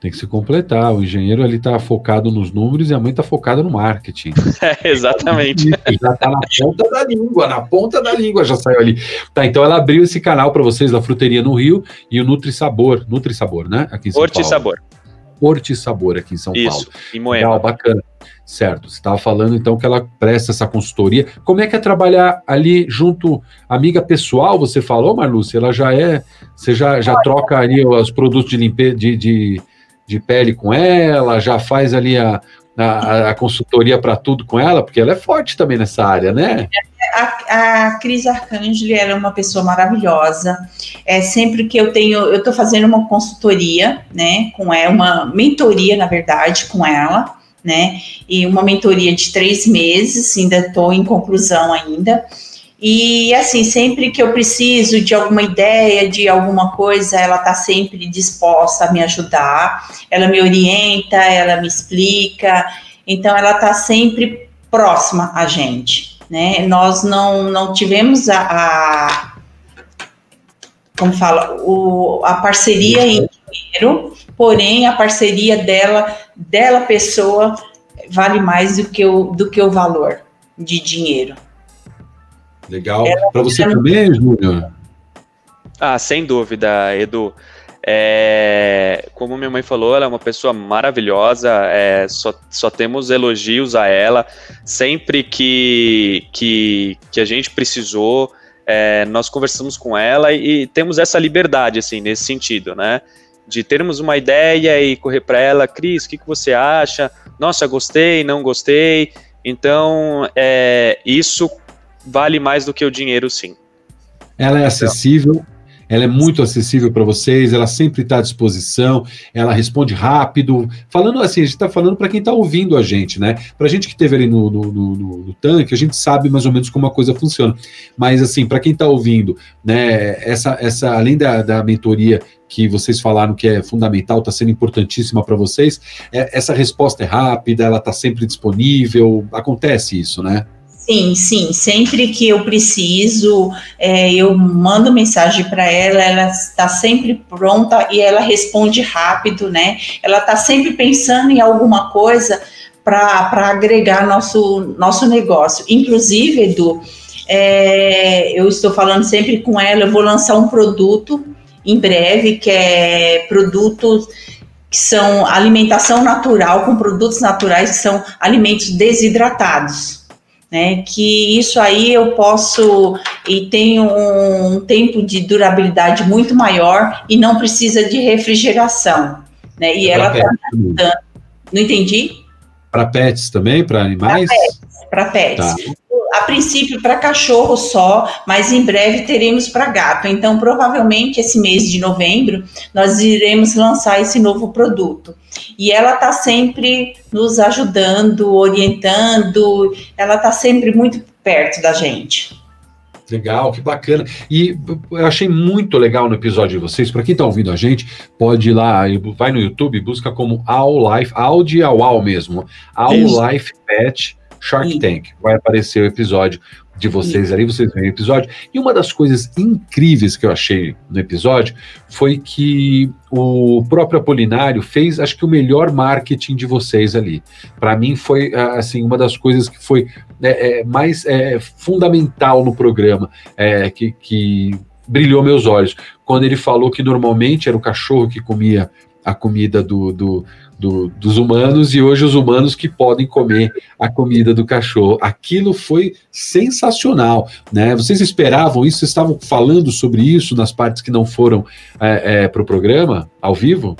Tem que se completar. O engenheiro ali tá focado nos números e a mãe tá focada no marketing. É, exatamente. Já tá na ponta da língua, na ponta da língua já saiu ali. Tá, então ela abriu esse canal para vocês da Fruteria no Rio e o Nutri Sabor, Nutri Sabor, né? Aqui em São Horti Paulo. Sabor. Corte e Sabor aqui em São Isso, Paulo. em Moema. Legal, bacana. Certo, você estava falando então que ela presta essa consultoria. Como é que é trabalhar ali junto, amiga pessoal, você falou, Marluce? Ela já é, você já, já troca ali os produtos de limpeza de, de, de pele com ela, já faz ali a, a, a consultoria para tudo com ela, porque ela é forte também nessa área, né? A, a Cris Arcangeli ela é uma pessoa maravilhosa. É sempre que eu tenho, eu estou fazendo uma consultoria, né, com ela, uma mentoria, na verdade, com ela né? E uma mentoria de três meses, ainda estou em conclusão ainda. E assim, sempre que eu preciso de alguma ideia, de alguma coisa, ela está sempre disposta a me ajudar, ela me orienta, ela me explica, então ela está sempre próxima a gente, né? Nós não, não tivemos a, a como fala, o, a parceria em dinheiro, porém a parceria dela, dela pessoa, vale mais do que o, do que o valor de dinheiro. Legal. Para você também, Júnior? Ah, sem dúvida, Edu. É, como minha mãe falou, ela é uma pessoa maravilhosa, é, só, só temos elogios a ela. Sempre que, que, que a gente precisou, é, nós conversamos com ela e, e temos essa liberdade, assim, nesse sentido, né? de termos uma ideia e correr para ela, Cris, o que, que você acha? Nossa, gostei, não gostei. Então, é, isso vale mais do que o dinheiro, sim. Ela é acessível, ela é muito acessível para vocês, ela sempre está à disposição, ela responde rápido. Falando assim, a gente está falando para quem está ouvindo a gente, né? Para a gente que esteve ali no, no, no, no, tanque, a gente sabe mais ou menos como a coisa funciona. Mas assim, para quem está ouvindo, né? Essa, essa além da, da mentoria que vocês falaram que é fundamental, está sendo importantíssima para vocês, é, essa resposta é rápida, ela está sempre disponível, acontece isso, né? Sim, sim. Sempre que eu preciso, é, eu mando mensagem para ela, ela está sempre pronta e ela responde rápido, né? Ela está sempre pensando em alguma coisa para agregar nosso, nosso negócio. Inclusive, Edu, é, eu estou falando sempre com ela, eu vou lançar um produto em breve, que é produtos que são alimentação natural, com produtos naturais que são alimentos desidratados. Né, que isso aí eu posso e tem um, tempo de durabilidade muito maior e não precisa de refrigeração, né? E ela tá não entendi? Para pets também, para animais? Para pets. Para pets. Tá a princípio para cachorro só, mas em breve teremos para gato. Então, provavelmente esse mês de novembro nós iremos lançar esse novo produto. E ela está sempre nos ajudando, orientando, ela está sempre muito perto da gente. Legal, que bacana. E eu achei muito legal no episódio de vocês. Para quem está ouvindo a gente, pode ir lá, vai no YouTube, busca como All Life, Audi All mesmo, All Life Pet Shark Tank. Vai aparecer o episódio de vocês ali, vocês veem o episódio. E uma das coisas incríveis que eu achei no episódio foi que o próprio Apolinário fez, acho que o melhor marketing de vocês ali. Para mim foi assim uma das coisas que foi é, é, mais é, fundamental no programa, é, que, que brilhou meus olhos quando ele falou que normalmente era o cachorro que comia a comida do, do, do, dos humanos e hoje os humanos que podem comer a comida do cachorro. Aquilo foi sensacional, né? Vocês esperavam isso? Vocês estavam falando sobre isso nas partes que não foram é, é, para o programa ao vivo?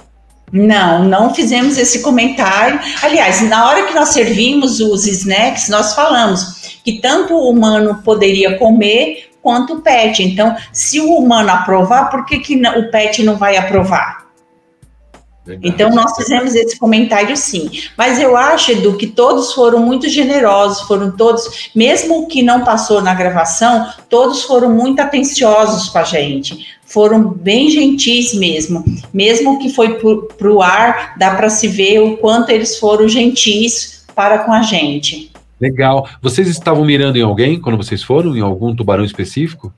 Não, não fizemos esse comentário. Aliás, na hora que nós servimos os snacks, nós falamos que tanto o humano poderia comer quanto o pet. Então, se o humano aprovar, por que, que o pet não vai aprovar? Então, nós fizemos esse comentário sim. Mas eu acho, Edu, que todos foram muito generosos, foram todos, mesmo que não passou na gravação, todos foram muito atenciosos com a gente. Foram bem gentis mesmo. Mesmo que foi para o ar, dá para se ver o quanto eles foram gentis para com a gente. Legal. Vocês estavam mirando em alguém quando vocês foram? Em algum tubarão específico?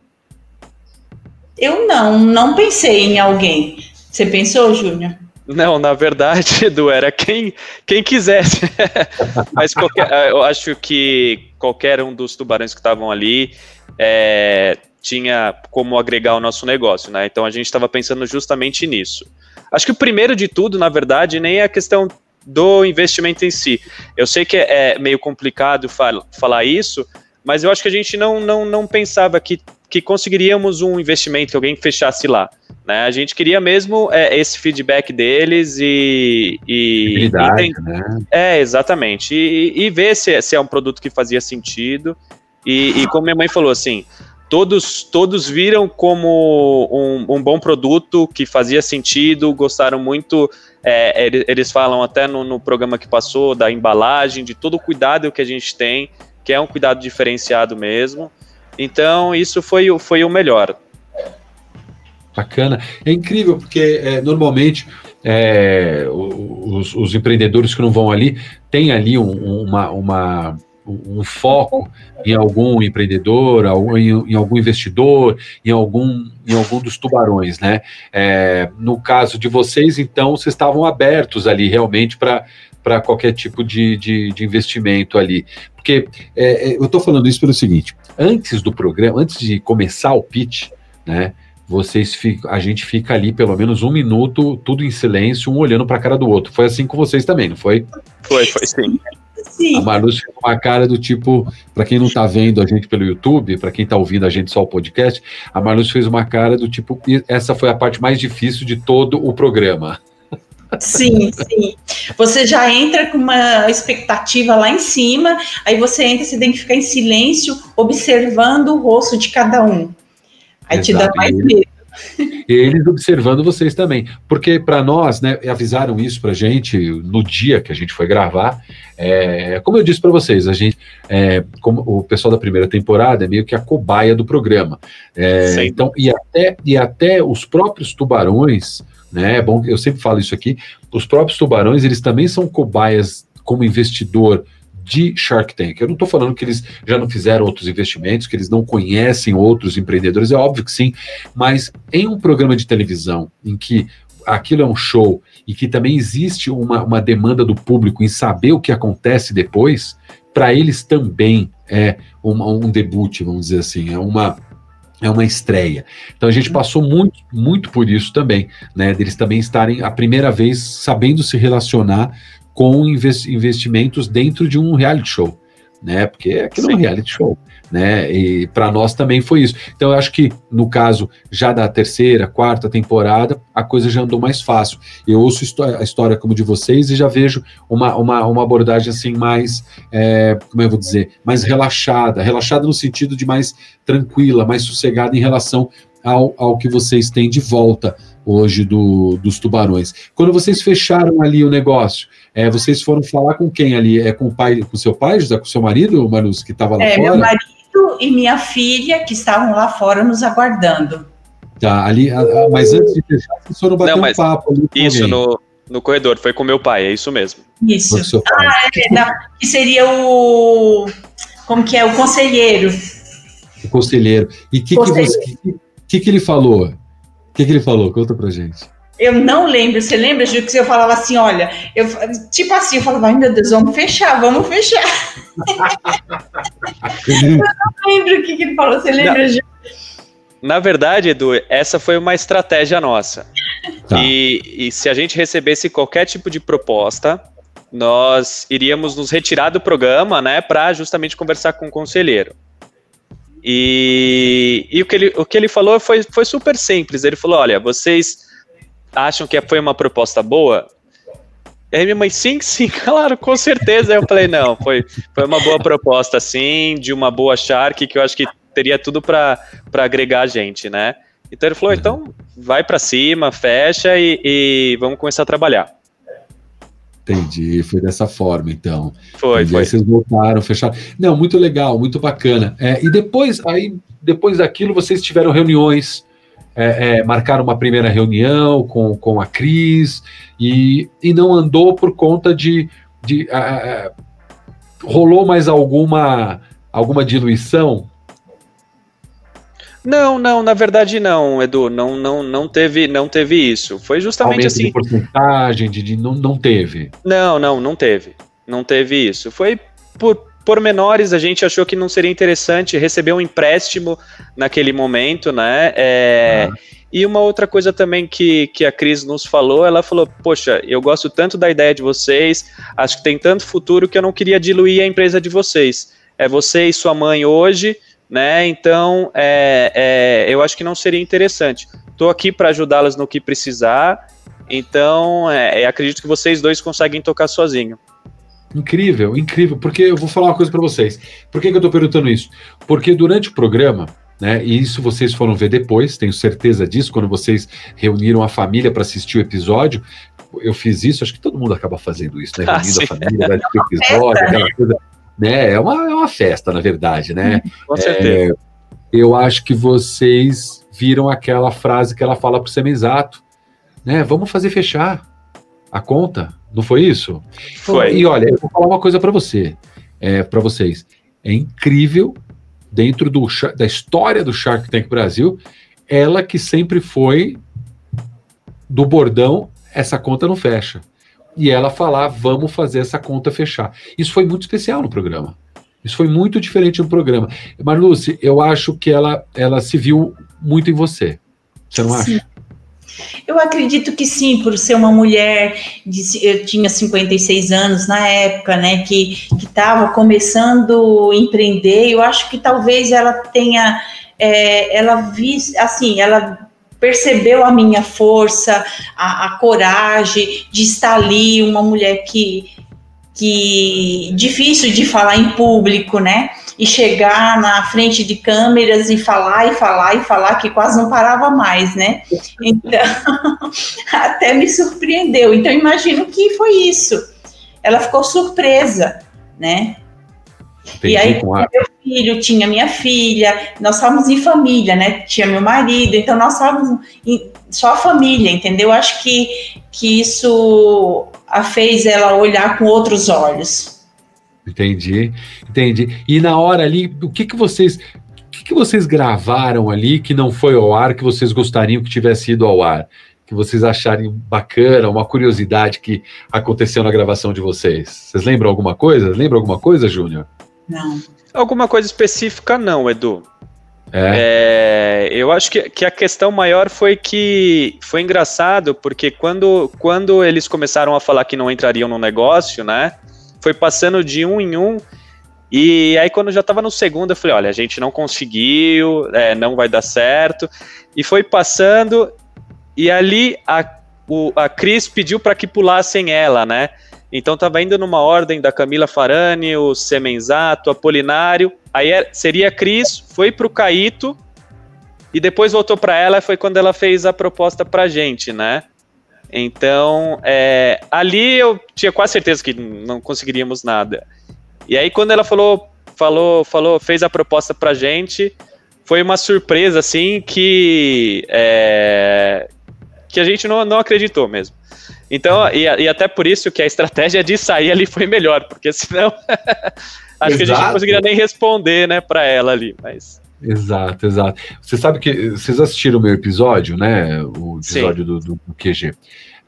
Eu não, não pensei em alguém. Você pensou, Júnior? Não, na verdade, Edu, era quem, quem quisesse. Mas qualquer, eh, eu acho que qualquer um dos tubarões que estavam ali é, tinha como agregar o nosso negócio, né? Então a gente estava pensando justamente nisso. Acho que o primeiro de tudo, na verdade, nem é a questão do investimento em si. Eu sei que é, é meio complicado fal falar isso, mas eu acho que a gente não, não, não pensava que, que conseguiríamos um investimento, que alguém fechasse lá. Né? A gente queria mesmo é, esse feedback deles e. e, e né? É, exatamente. E, e ver se, se, é um produto que fazia sentido. E, e, como minha mãe falou, assim, todos, todos viram como um, um bom produto que fazia sentido, gostaram muito. É, eles falam até no, no programa que passou da embalagem, de todo o cuidado que a gente tem que é um cuidado diferenciado mesmo. Então, isso foi, foi o melhor. Bacana. É incrível, porque é, normalmente é, os, os, empreendedores que não vão ali têm ali um, uma, uma, um foco em algum empreendedor, em, em, algum investidor, em algum, em algum dos tubarões, né? É, no caso de vocês, então, vocês estavam abertos ali realmente para para qualquer tipo de, de, de, investimento ali. Porque é, é eu estou falando isso pelo seguinte: antes do programa, antes de começar o pitch, né? Vocês ficam, a gente fica ali pelo menos um minuto, tudo em silêncio, um olhando para a cara do outro. Foi assim com vocês também, não foi? Foi, foi sim. Sim. A Marluz fez uma cara do tipo, para quem não está vendo a gente pelo YouTube, para quem está ouvindo a gente só o podcast, a Marluz fez uma cara do tipo, essa foi a parte mais difícil de todo o programa. Sim, sim. Você já entra com uma expectativa lá em cima, aí você entra, você tem que ficar em silêncio, observando o rosto de cada um. Aí Exato. te dá mais medo. Eles observando vocês também, porque para nós, né, avisaram isso para gente no dia que a gente foi gravar. É, como eu disse para vocês, a gente, é, como o pessoal da primeira temporada é meio que a cobaia do programa. É, então, e até, e até os próprios tubarões né? É bom, eu sempre falo isso aqui. Os próprios tubarões, eles também são cobaias como investidor de Shark Tank. Eu não estou falando que eles já não fizeram outros investimentos, que eles não conhecem outros empreendedores, é óbvio que sim, mas em um programa de televisão em que aquilo é um show e que também existe uma, uma demanda do público em saber o que acontece depois, para eles também é um debut, vamos dizer assim, é uma é uma estreia. Então a gente uhum. passou muito, muito por isso também, né? Deles também estarem a primeira vez sabendo se relacionar com investimentos dentro de um reality show, né? Porque aquilo Sim. é um reality show né? E para nós também foi isso. Então eu acho que no caso já da terceira, quarta temporada, a coisa já andou mais fácil. Eu ouço a história como de vocês e já vejo uma, uma, uma abordagem assim mais, é, como eu vou dizer, mais relaxada, relaxada no sentido de mais tranquila, mais sossegada em relação ao, ao que vocês têm de volta hoje do, dos tubarões. Quando vocês fecharam ali o negócio, é, vocês foram falar com quem ali? É com o pai, com seu pai, José, com seu marido, Marus, que estava lá é, fora? Meu marido e minha filha, que estavam lá fora nos aguardando. Tá, ali, mas antes de fechar, vocês foram bater não, um papo ali Isso, no, no corredor, foi com meu pai, é isso mesmo. Isso. Ah, é, não, que seria o. Como que é? O conselheiro. O conselheiro. E o que, que, que, que, que ele falou? O que, que ele falou? Conta pra gente. Eu não lembro. Você lembra, Ju, que eu falava assim, olha, eu, tipo assim, eu falava, ai meu Deus, vamos fechar, vamos fechar. eu não lembro o que, que ele falou. Você lembra, Ju? Na verdade, Edu, essa foi uma estratégia nossa. Tá. E, e se a gente recebesse qualquer tipo de proposta, nós iríamos nos retirar do programa, né, para justamente conversar com o conselheiro. E, e o, que ele, o que ele falou foi, foi super simples. Ele falou: olha, vocês acham que foi uma proposta boa? E aí minha mãe, sim, sim, claro, com certeza. Eu falei, não, foi, foi uma boa proposta, sim, de uma boa Shark, que eu acho que teria tudo para agregar a gente, né? Então ele falou, então vai para cima, fecha e, e, vamos começar a trabalhar. Entendi, foi dessa forma, então. Foi, Entendi. foi. Aí vocês voltaram, fecharam. Não, muito legal, muito bacana. É, e depois, aí, depois daquilo, vocês tiveram reuniões é, é, marcaram uma primeira reunião com, com a Cris e, e não andou por conta de. de rolou mais alguma, alguma diluição? Não, não, na verdade não, Edu, não, não, não teve, não teve isso. Foi justamente Aumento assim. De porcentagem de, de não, não teve. Não, não, não teve, não teve isso. Foi por pormenores a gente achou que não seria interessante receber um empréstimo naquele momento, né? É, ah. E uma outra coisa também que, que a Cris nos falou, ela falou: Poxa, eu gosto tanto da ideia de vocês, acho que tem tanto futuro que eu não queria diluir a empresa de vocês. É você e sua mãe hoje, né? Então, é, é, eu acho que não seria interessante. Estou aqui para ajudá-las no que precisar, então é, acredito que vocês dois conseguem tocar sozinho. Incrível, incrível, porque eu vou falar uma coisa para vocês. Por que, que eu estou perguntando isso? Porque durante o programa, né, e isso vocês foram ver depois, tenho certeza disso, quando vocês reuniram a família para assistir o episódio, eu fiz isso, acho que todo mundo acaba fazendo isso, né? Ah, Reunindo ah, a família, vai assistir o episódio, aquela coisa. Né? É, uma, é uma festa, na verdade, né? Com certeza. É, eu acho que vocês viram aquela frase que ela fala para o Semizato, né? Vamos fazer fechar a conta, não foi isso? Foi. E olha, eu vou falar uma coisa para você, é, para vocês. É incrível dentro do, da história do Shark Tank Brasil, ela que sempre foi do bordão, essa conta não fecha. E ela falar, vamos fazer essa conta fechar. Isso foi muito especial no programa. Isso foi muito diferente no programa. Marluce, eu acho que ela, ela se viu muito em você. Você não Sim. acha? Eu acredito que sim, por ser uma mulher, de, eu tinha 56 anos na época, né, que estava começando a empreender, eu acho que talvez ela tenha, é, ela vi, assim, ela percebeu a minha força, a, a coragem de estar ali, uma mulher que, que difícil de falar em público, né? e chegar na frente de câmeras e falar e falar e falar que quase não parava mais, né? Então, até me surpreendeu. Então, imagino que foi isso. Ela ficou surpresa, né? Entendi, e aí, a... meu filho tinha minha filha, nós estávamos em família, né? Tinha meu marido, então nós estávamos só a família, entendeu? Acho que, que isso a fez ela olhar com outros olhos. Entendi, entendi. E na hora ali, o que que vocês, o que que vocês gravaram ali que não foi ao ar, que vocês gostariam que tivesse ido ao ar? Que vocês acharem bacana, uma curiosidade que aconteceu na gravação de vocês? Vocês lembram alguma coisa? Lembra alguma coisa, Júnior? Não. Alguma coisa específica não, Edu. É. É, eu acho que, que a questão maior foi que foi engraçado, porque quando, quando eles começaram a falar que não entrariam no negócio, né? foi passando de um em um. E aí, quando eu já tava no segundo, eu falei: olha, a gente não conseguiu, é, não vai dar certo. E foi passando, e ali a, o, a Cris pediu para que pulassem ela, né? Então tava indo numa ordem da Camila Farani, o Semenzato, Apolinário. Aí é, seria Cris, foi pro Caíto e depois voltou para ela. Foi quando ela fez a proposta pra gente, né? Então, é, ali eu tinha quase certeza que não conseguiríamos nada. E aí, quando ela falou, falou, falou, fez a proposta pra gente, foi uma surpresa, assim, que, é, que a gente não, não acreditou mesmo. Então, e, e, até por isso que a estratégia de sair ali foi melhor, porque senão acho Exato. que a gente não conseguiria nem responder, né, para ela ali, mas... Exato, exato. Você sabe que vocês assistiram o meu episódio, né? O episódio do, do, do, QG.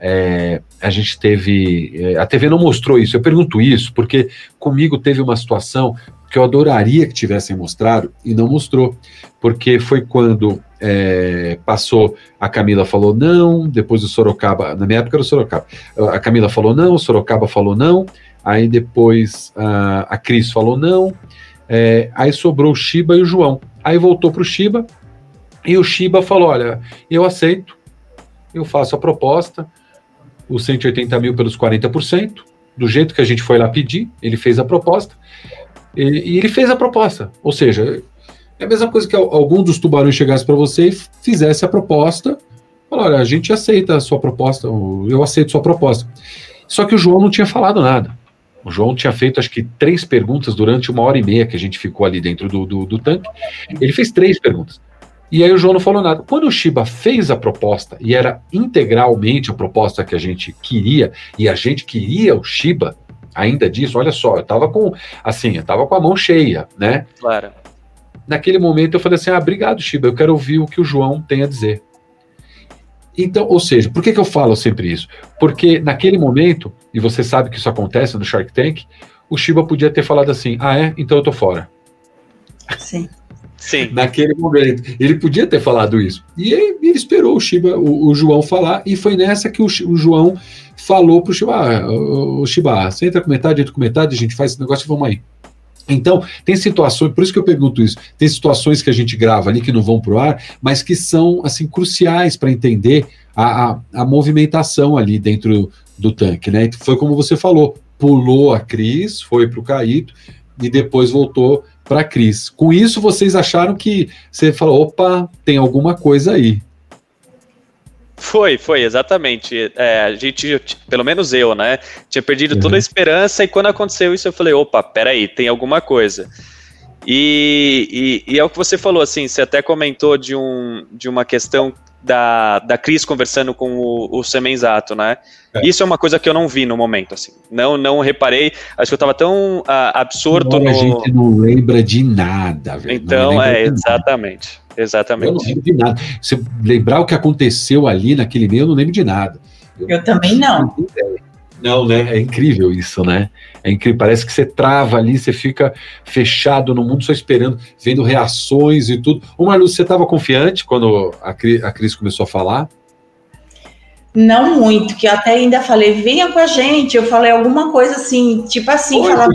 É, a gente teve. É, a TV não mostrou isso. Eu pergunto isso porque comigo teve uma situação que eu adoraria que tivessem mostrado e não mostrou. Porque foi quando é, passou, a Camila falou não, depois o Sorocaba, na minha época era o Sorocaba, a Camila falou não, o Sorocaba falou não, aí depois a, a Cris falou não, é, aí sobrou o Shiba e o João. Aí voltou para o Shiba e o Shiba falou: Olha, eu aceito, eu faço a proposta, os 180 mil pelos 40%, do jeito que a gente foi lá pedir, ele fez a proposta, e, e ele fez a proposta. Ou seja, é a mesma coisa que algum dos tubarões chegasse para você e fizesse a proposta, falar, olha, a gente aceita a sua proposta, eu aceito sua proposta. Só que o João não tinha falado nada. O João tinha feito, acho que, três perguntas durante uma hora e meia que a gente ficou ali dentro do, do, do tanque. Ele fez três perguntas. E aí o João não falou nada. Quando o Shiba fez a proposta, e era integralmente a proposta que a gente queria, e a gente queria o Shiba, ainda disso, olha só, eu tava com, assim, eu tava com a mão cheia, né? Claro. Naquele momento eu falei assim, ah, obrigado, Shiba, eu quero ouvir o que o João tem a dizer. Então, ou seja, por que, que eu falo sempre isso? Porque naquele momento, e você sabe que isso acontece no Shark Tank, o Shiba podia ter falado assim: ah, é? Então eu tô fora. Sim. Sim. Naquele momento. Ele podia ter falado isso. E ele, ele esperou o Shiba, o, o, João falar, e foi nessa que o, o João falou pro Shiba: ah, o, o Shiba, você entra com metade, entra com metade, a gente faz esse negócio e vamos aí. Então, tem situações, por isso que eu pergunto isso, tem situações que a gente grava ali que não vão para o ar, mas que são, assim, cruciais para entender a, a, a, movimentação ali dentro do tanque, né? Foi como você falou, pulou a Cris, foi para o Caíto e depois voltou para a Cris. Com isso, vocês acharam que você falou, opa, tem alguma coisa aí. Foi, foi, exatamente. É, a gente, pelo menos eu, né, tinha perdido uhum. toda a esperança e quando aconteceu isso eu falei, opa, peraí, tem alguma coisa. E, e, e, é o que você falou, assim, você até comentou de, um, de uma questão da, da Cris conversando com o, o Semenzato, né? É. Isso é uma coisa que eu não vi no momento, assim. Não, não reparei. Acho que eu estava tão uh, absorto no... A gente não lembra de nada, velho. Então, é, exatamente. Nada. Exatamente. Eu não lembro de nada. Se lembrar o que aconteceu ali naquele meio, eu não lembro de nada. Eu, eu também não. Não, né? É incrível isso, né? É incrível. Parece que você trava ali, você fica fechado no mundo só esperando, vendo reações e tudo. Ô, Marlu, você estava confiante quando a Cris, a Cris começou a falar? Não muito, que eu até ainda falei, venha com a gente. Eu falei alguma coisa assim, tipo assim, falar,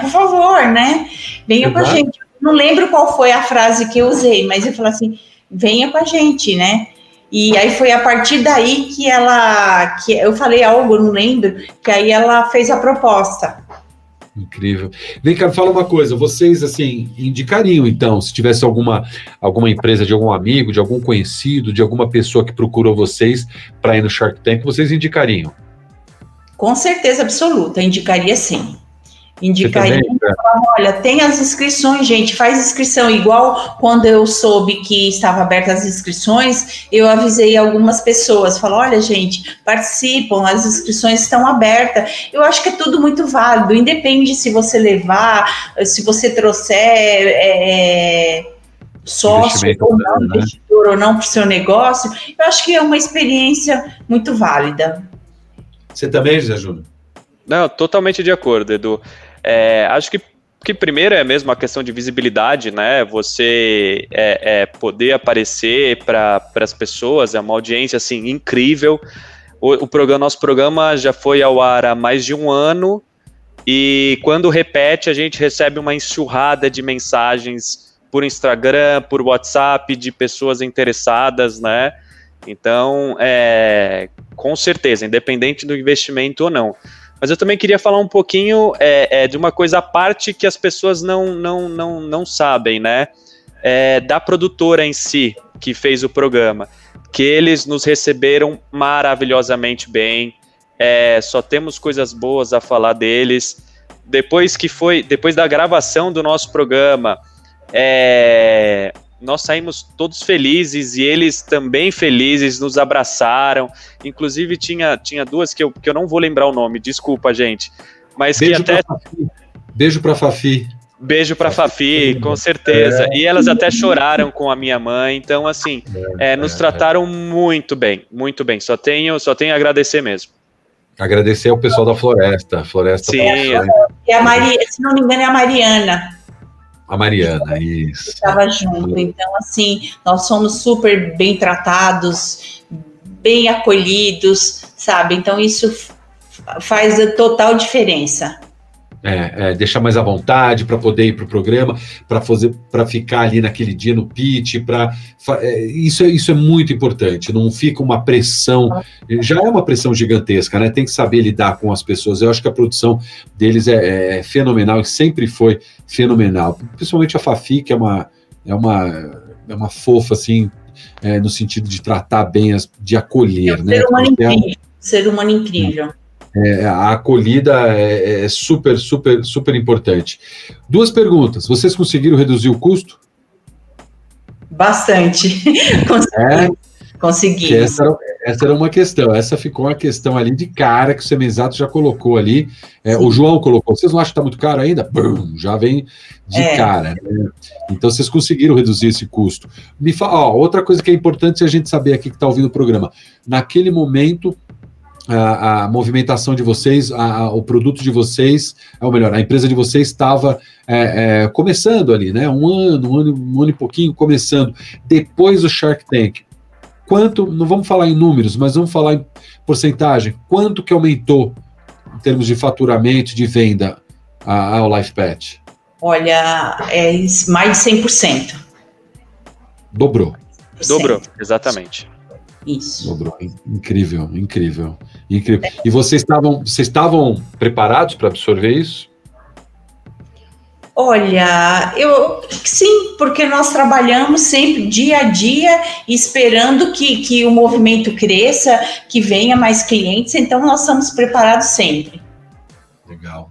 por favor, né? Venha Exato. com a gente. Não lembro qual foi a frase que eu usei, mas eu falei assim, venha com a gente, né? E aí foi a partir daí que ela, que eu falei algo, não lembro, que aí ela fez a proposta. Incrível. Vem cá, fala uma coisa. Vocês, assim, indicariam, então, se tivesse alguma, alguma empresa de algum amigo, de algum conhecido, de alguma pessoa que procurou vocês para ir no Shark Tank, vocês indicariam? Com certeza absoluta, indicaria sim. Indicaria, olha, tem as inscrições, gente, faz inscrição. Igual quando eu soube que estava aberta as inscrições, eu avisei algumas pessoas, falou, olha, gente, participam, as inscrições estão abertas. Eu acho que é tudo muito válido, independe se você levar, se você trouxer é, sócio ou não, né? investidor ou não para o seu negócio. Eu acho que é uma experiência muito válida. Você também, José Júnior? Não, totalmente de acordo, Edu. É, acho que, que primeiro é mesmo a questão de visibilidade, né? Você é, é poder aparecer para as pessoas, é uma audiência assim incrível. O, o programa, nosso programa já foi ao ar há mais de um ano e quando repete a gente recebe uma enxurrada de mensagens por Instagram, por WhatsApp de pessoas interessadas, né? Então, é, com certeza, independente do investimento ou não. Mas eu também queria falar um pouquinho é, é, de uma coisa à parte que as pessoas não, não, não, não sabem, né? É, da produtora em si que fez o programa, que eles nos receberam maravilhosamente bem. É, só temos coisas boas a falar deles. Depois que foi, depois da gravação do nosso programa, é, nós saímos todos felizes e eles também felizes, nos abraçaram. Inclusive, tinha, tinha duas que eu, que eu não vou lembrar o nome, desculpa, gente. Mas Beijo que até. Pra Beijo para Fafi. Beijo para Fafi, com certeza. É. E elas até choraram com a minha mãe. Então, assim, é, é nos é, trataram muito bem, muito bem. Só tenho, só tenho a agradecer mesmo. Agradecer ao pessoal da Floresta. Floresta Sim. É a Maria, se não me engano, é a Mariana. A Mariana, isso. Estava junto. Então, assim, nós somos super bem tratados, bem acolhidos, sabe? Então, isso faz a total diferença. É, é, deixar mais à vontade para poder ir para o programa, para fazer, para ficar ali naquele dia no pitch, para é, isso, é, isso é muito importante. Não fica uma pressão, já é uma pressão gigantesca, né? Tem que saber lidar com as pessoas. Eu acho que a produção deles é, é fenomenal e sempre foi fenomenal. Principalmente a Fafi, que é uma é uma é uma fofa assim, é, no sentido de tratar bem, as, de acolher, é né? Ser humano incrível. Ser humano incrível. É, a acolhida é, é, super, super, super importante. Duas perguntas. Vocês conseguiram reduzir o custo? Bastante. Consegui. É, Essa, era, essa era uma questão. Essa ficou uma questão ali de cara que o Semenzato já colocou ali. É, o João colocou. Vocês não acham que está muito caro ainda? Bum, já vem de é. cara. Né? Então vocês conseguiram reduzir esse custo. Me fala, ó, outra coisa que é importante a gente saber aqui que está ouvindo o programa. Naquele momento a, a, movimentação de vocês, a, a, o produto de vocês, ou melhor, a empresa de vocês estava é, é, começando ali, né? Um ano, um ano, um ano e pouquinho começando. Depois do Shark Tank, quanto, não vamos falar em números, mas vamos falar em porcentagem, quanto que aumentou em termos de faturamento, de venda ao LifePet? Olha, é mais de 100%. Dobrou. Dobrou, exatamente. Isso. Dobrou. Incrível, incrível, incrível. E vocês estavam, vocês estavam preparados para absorver isso? Olha, eu sim, porque nós trabalhamos sempre dia a dia, esperando que, que o movimento cresça, que venha mais clientes, então nós estamos preparados sempre.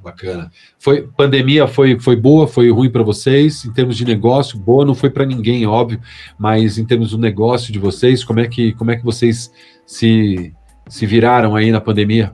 Bacana. Foi pandemia foi, foi boa, foi ruim para vocês em termos de negócio, boa não foi para ninguém, óbvio, mas em termos do negócio de vocês, como é que como é que vocês se se viraram aí na pandemia?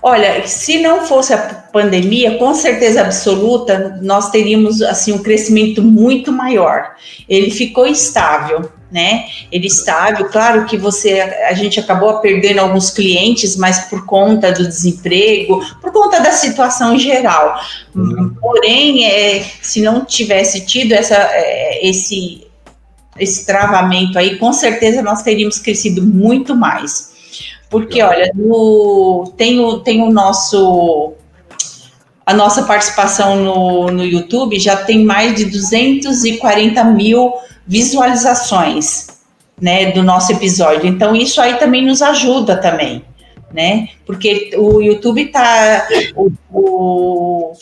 Olha, se não fosse a pandemia, com certeza absoluta, nós teríamos assim um crescimento muito maior. Ele ficou estável, né? Ele estável, claro que você a gente acabou perdendo alguns clientes, mas por conta do desemprego, por conta da situação em geral. Uhum. Porém, é, se não tivesse tido essa, é, esse esse travamento aí, com certeza nós teríamos crescido muito mais. Porque, olha, no, tem, o, tem o nosso. A nossa participação no, no YouTube já tem mais de 240 mil visualizações né, do nosso episódio. Então, isso aí também nos ajuda também, né? Porque o YouTube tá. O, o,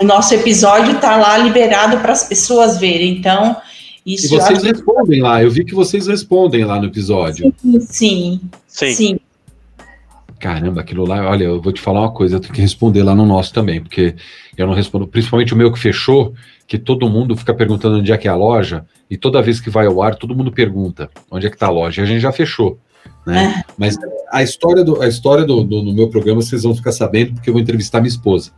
o nosso episódio tá lá liberado para as pessoas verem. Então, isso. E vocês ajuda. respondem lá, eu vi que vocês respondem lá no episódio. Sim, sim. sim. sim. Caramba, aquilo lá, olha, eu vou te falar uma coisa, eu tenho que responder lá no nosso também, porque eu não respondo, principalmente o meu que fechou, que todo mundo fica perguntando onde é que é a loja, e toda vez que vai ao ar, todo mundo pergunta onde é que está a loja, e a gente já fechou. Né? É. Mas a história, do, a história do, do, do, meu programa vocês vão ficar sabendo, porque eu vou entrevistar minha esposa.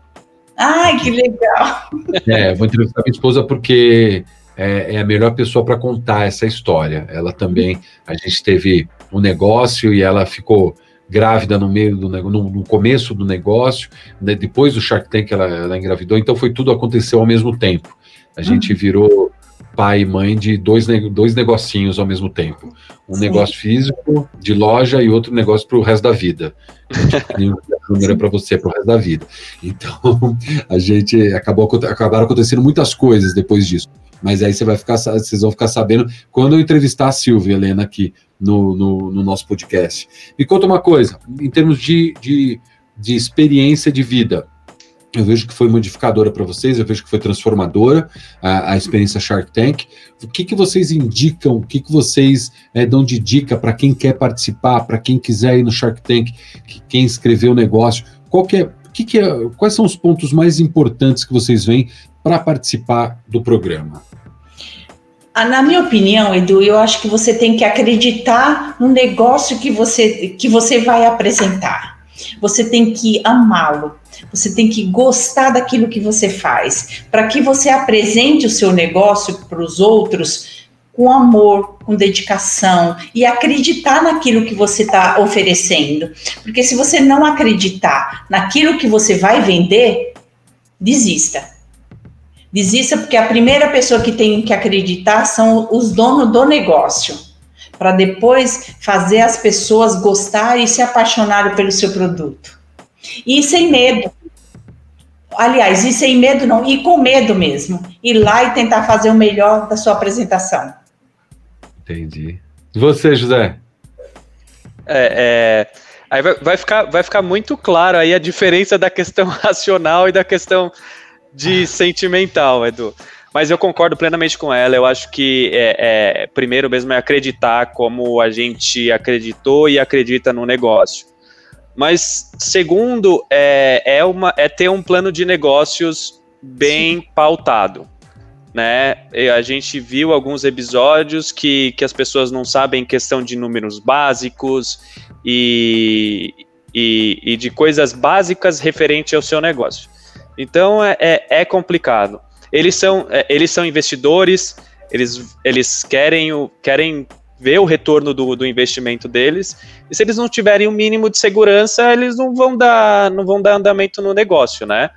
Ai, que legal! É, vou entrevistar minha esposa porque é, é a melhor pessoa para contar essa história. Ela também, a gente teve um negócio e ela ficou grávida no meio do no, no começo do negócio, né, depois do Shark Tank ela, ela, engravidou, então foi tudo aconteceu ao mesmo tempo. A gente uhum. virou pai e mãe de dois, dois negocinhos ao mesmo tempo. Um Sim. negócio físico de loja e outro negócio para o resto da vida. A número para você para o resto da vida. Então, a gente acabou acabaram acontecendo muitas coisas depois disso. Mas aí você vai ficar, vocês vão ficar sabendo quando eu entrevistar a Silvia Helena aqui no, no, no nosso podcast. Me conta uma coisa, em termos de, de, de experiência de vida, eu vejo que foi modificadora para vocês, eu vejo que foi transformadora a, a experiência Shark Tank. O que, que vocês indicam, o que, que vocês é, dão de dica para quem quer participar, para quem quiser ir no Shark Tank, que, quem escreveu o negócio? Qual que é, que que é, quais são os pontos mais importantes que vocês veem para participar do programa? Ah, na minha opinião, Edu, eu acho que você tem que acreditar no negócio que você, que você vai apresentar. Você tem que amá-lo. Você tem que gostar daquilo que você faz, para que você apresente o seu negócio para os outros com amor, com dedicação e acreditar naquilo que você está oferecendo. Porque se você não acreditar naquilo que você vai vender, desista Desista porque a primeira pessoa que tem que acreditar são os donos do negócio, para depois fazer as pessoas gostarem e se apaixonarem pelo seu produto. E sem medo. Aliás, e sem medo não, e com medo mesmo. Ir lá e tentar fazer o melhor da sua apresentação. Entendi. E você, José? É, é, aí vai, vai, ficar, vai ficar muito claro aí a diferença da questão racional e da questão de sentimental, Edu. Mas eu concordo plenamente com ela. Eu acho que é, é, primeiro mesmo é acreditar como a gente acreditou e acredita no negócio. Mas segundo é, é, uma, é ter um plano de negócios bem Sim. pautado. Né? E a gente viu alguns episódios que, que as pessoas não sabem questão de números básicos e, e, e de coisas básicas referente ao seu negócio. Então é, é, é complicado. Eles são, é, eles são investidores, eles, eles querem, o, querem ver o retorno do, do investimento deles. E se eles não tiverem o um mínimo de segurança, eles não vão dar, não vão dar andamento no negócio, né?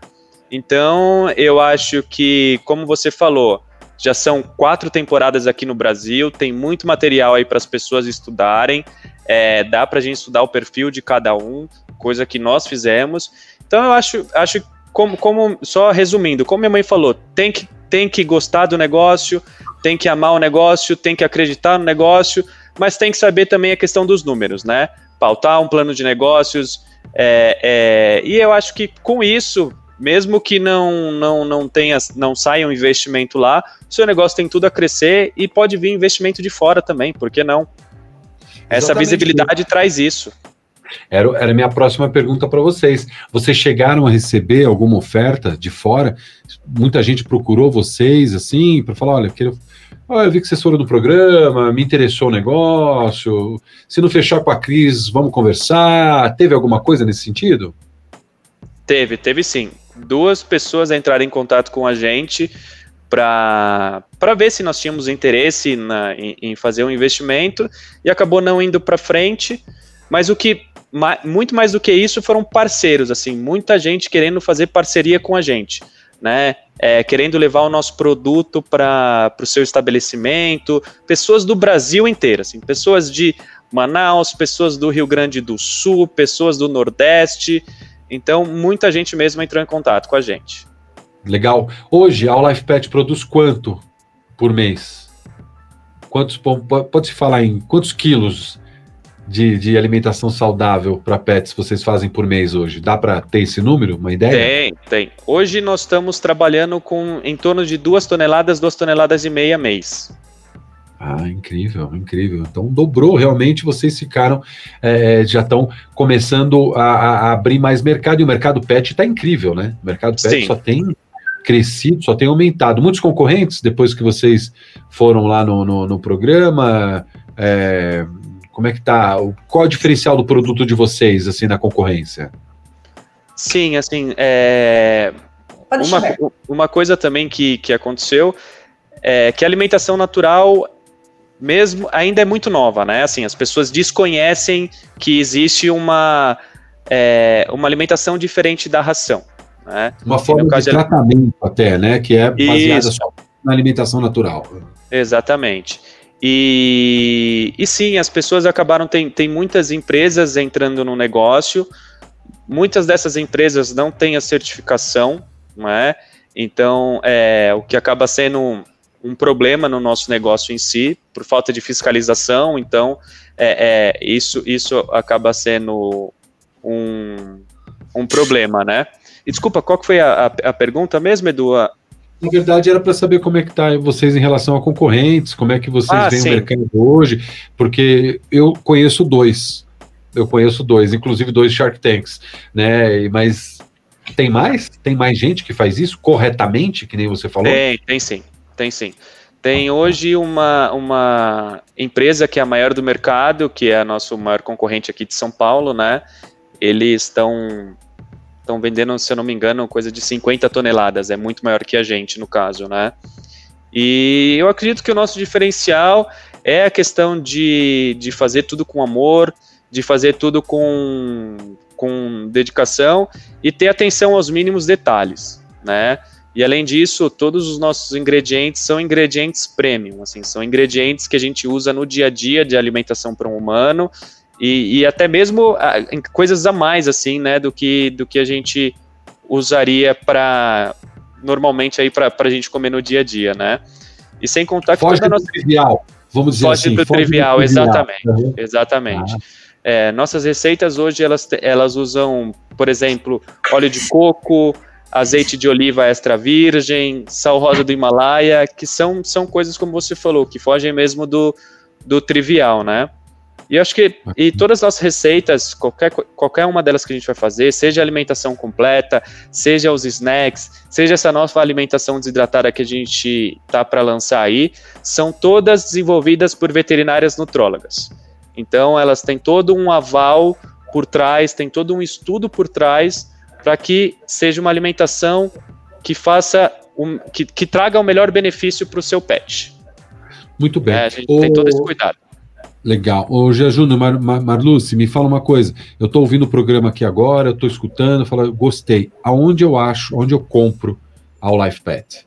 Então, eu acho que, como você falou, já são quatro temporadas aqui no Brasil, tem muito material aí para as pessoas estudarem. É, dá para a gente estudar o perfil de cada um, coisa que nós fizemos. Então, eu acho, acho como, como só resumindo, como minha mãe falou, tem que, tem que gostar do negócio, tem que amar o negócio, tem que acreditar no negócio, mas tem que saber também a questão dos números, né? Pautar um plano de negócios. É, é, e eu acho que com isso, mesmo que não, não, não tenha, não saia um investimento lá, o seu negócio tem tudo a crescer e pode vir investimento de fora também, por que não? Essa Exatamente. visibilidade traz isso. Era, era a minha próxima pergunta para vocês. Vocês chegaram a receber alguma oferta de fora? Muita gente procurou vocês, assim, para falar: olha, eu quero ah, eu vi que vocês foram do programa, me interessou o negócio. Se não fechar com a Cris, vamos conversar. Teve alguma coisa nesse sentido? Teve, teve sim. Duas pessoas entraram em contato com a gente para ver se nós tínhamos interesse na, em, em, fazer um investimento e acabou não indo para frente. Mas o que muito mais do que isso foram parceiros, assim, muita gente querendo fazer parceria com a gente né? É, querendo levar o nosso produto para o seu estabelecimento, pessoas do Brasil inteiro, assim, pessoas de Manaus, pessoas do Rio Grande do Sul, pessoas do Nordeste. Então, muita gente mesmo entrou em contato com a gente. Legal. Hoje, a Life Pet produz quanto por mês? Quantos pode se falar em quantos quilos de, de alimentação saudável para pets vocês fazem por mês hoje? Dá para ter esse número, uma ideia? Tem, tem. Hoje nós estamos trabalhando com em torno de duas toneladas, duas toneladas e meia mês. Ah, incrível, incrível. Então dobrou realmente, vocês ficaram, é, já estão começando a, a, abrir mais mercado, e o mercado pet está incrível, né? O mercado pet Sim. só tem crescido, só tem aumentado. Muitos concorrentes, depois que vocês foram lá no, no, no programa, é, como é que tá? Qual é o diferencial do produto de vocês, assim, na concorrência? Sim, assim, é... uma, uma coisa também que, que aconteceu é que a alimentação natural mesmo ainda é muito nova, né? Assim, as pessoas desconhecem que existe uma, é, uma alimentação diferente da ração. Né? Uma forma de tratamento até, né? Que é baseada só na alimentação natural. Exatamente. E, e sim, as pessoas acabaram, tem, tem muitas empresas entrando no negócio, muitas dessas empresas não têm a certificação, não é? Então, é, o que acaba sendo um, problema no nosso negócio em si, por falta de fiscalização, então, é, é isso, isso acaba sendo um, um problema, né? E desculpa, qual que foi a, a, a pergunta mesmo, Edu? Na verdade, era para saber como é que está vocês em relação a concorrentes, como é que vocês ah, veem sim. o mercado hoje, porque eu conheço dois. Eu conheço dois, inclusive dois Shark Tanks, né? Mas tem mais? Tem mais gente que faz isso corretamente, que nem você falou? Tem, tem sim, tem sim. Tem hoje uma, uma empresa que é a maior do mercado, que é a nosso maior concorrente aqui de São Paulo, né? Eles estão estão vendendo, se eu não me engano, coisa de 50 toneladas, é muito maior que a gente, no caso, né? E eu acredito que o nosso diferencial é a questão de, de fazer tudo com amor, de fazer tudo com, com dedicação e ter atenção aos mínimos detalhes, né? E além disso, todos os nossos ingredientes são ingredientes premium, assim, são ingredientes que a gente usa no dia a dia de alimentação para um humano e, e até mesmo a, ah, coisas a mais, assim, né, do que, do que a gente usaria para normalmente aí para a gente comer no dia a dia, né? E sem contar que foge toda nossa... trivial, vamos dizer foge assim. Do foge trivial, do trivial, exatamente, uhum. exatamente. Ah. É, nossas receitas hoje elas, elas usam, por exemplo, óleo de coco, azeite de oliva extra virgem, sal rosa do Himalaia, que são, são coisas como você falou, que fogem mesmo do, do trivial, né? E acho que e todas as nossas receitas, qualquer, qualquer uma delas que a gente vai fazer, seja alimentação completa, seja os snacks, seja essa nova alimentação desidratada que a gente tá para lançar aí, são todas desenvolvidas por veterinárias nutrólogas. Então elas têm todo um aval por trás, tem todo um estudo por trás para que seja uma alimentação que faça um, que, que traga o melhor benefício para o seu pet. Muito bem. É, a gente o... tem todo esse cuidado. Legal. Ô, Júnior, Mar, Mar, Marluce, me fala uma coisa. Eu estou ouvindo o programa aqui agora, eu estou escutando, falo, gostei. Aonde eu acho, onde eu compro a Life Pet?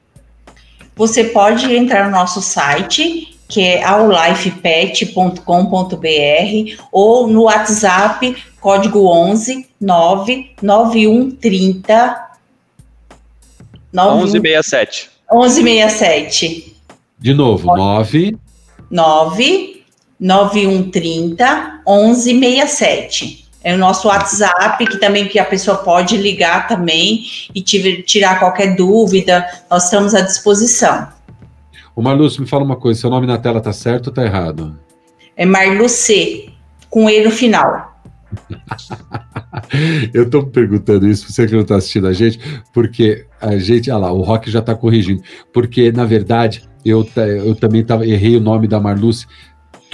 Você pode entrar no nosso site, que é aulifepet.com.br, ou no WhatsApp, código 11 99130 1167. 1167. De novo, 9 9 9130 1167. É o nosso WhatsApp, que também que a pessoa pode ligar também e tirar qualquer dúvida, nós estamos à disposição. O Marluce, me fala uma coisa, seu nome na tela tá certo ou tá errado? É Marluce, com E no final. eu tô perguntando isso, você que não tá assistindo a gente, porque a gente, olha lá, o Rock já tá corrigindo, porque na verdade eu, eu também tava, errei o nome da Marluce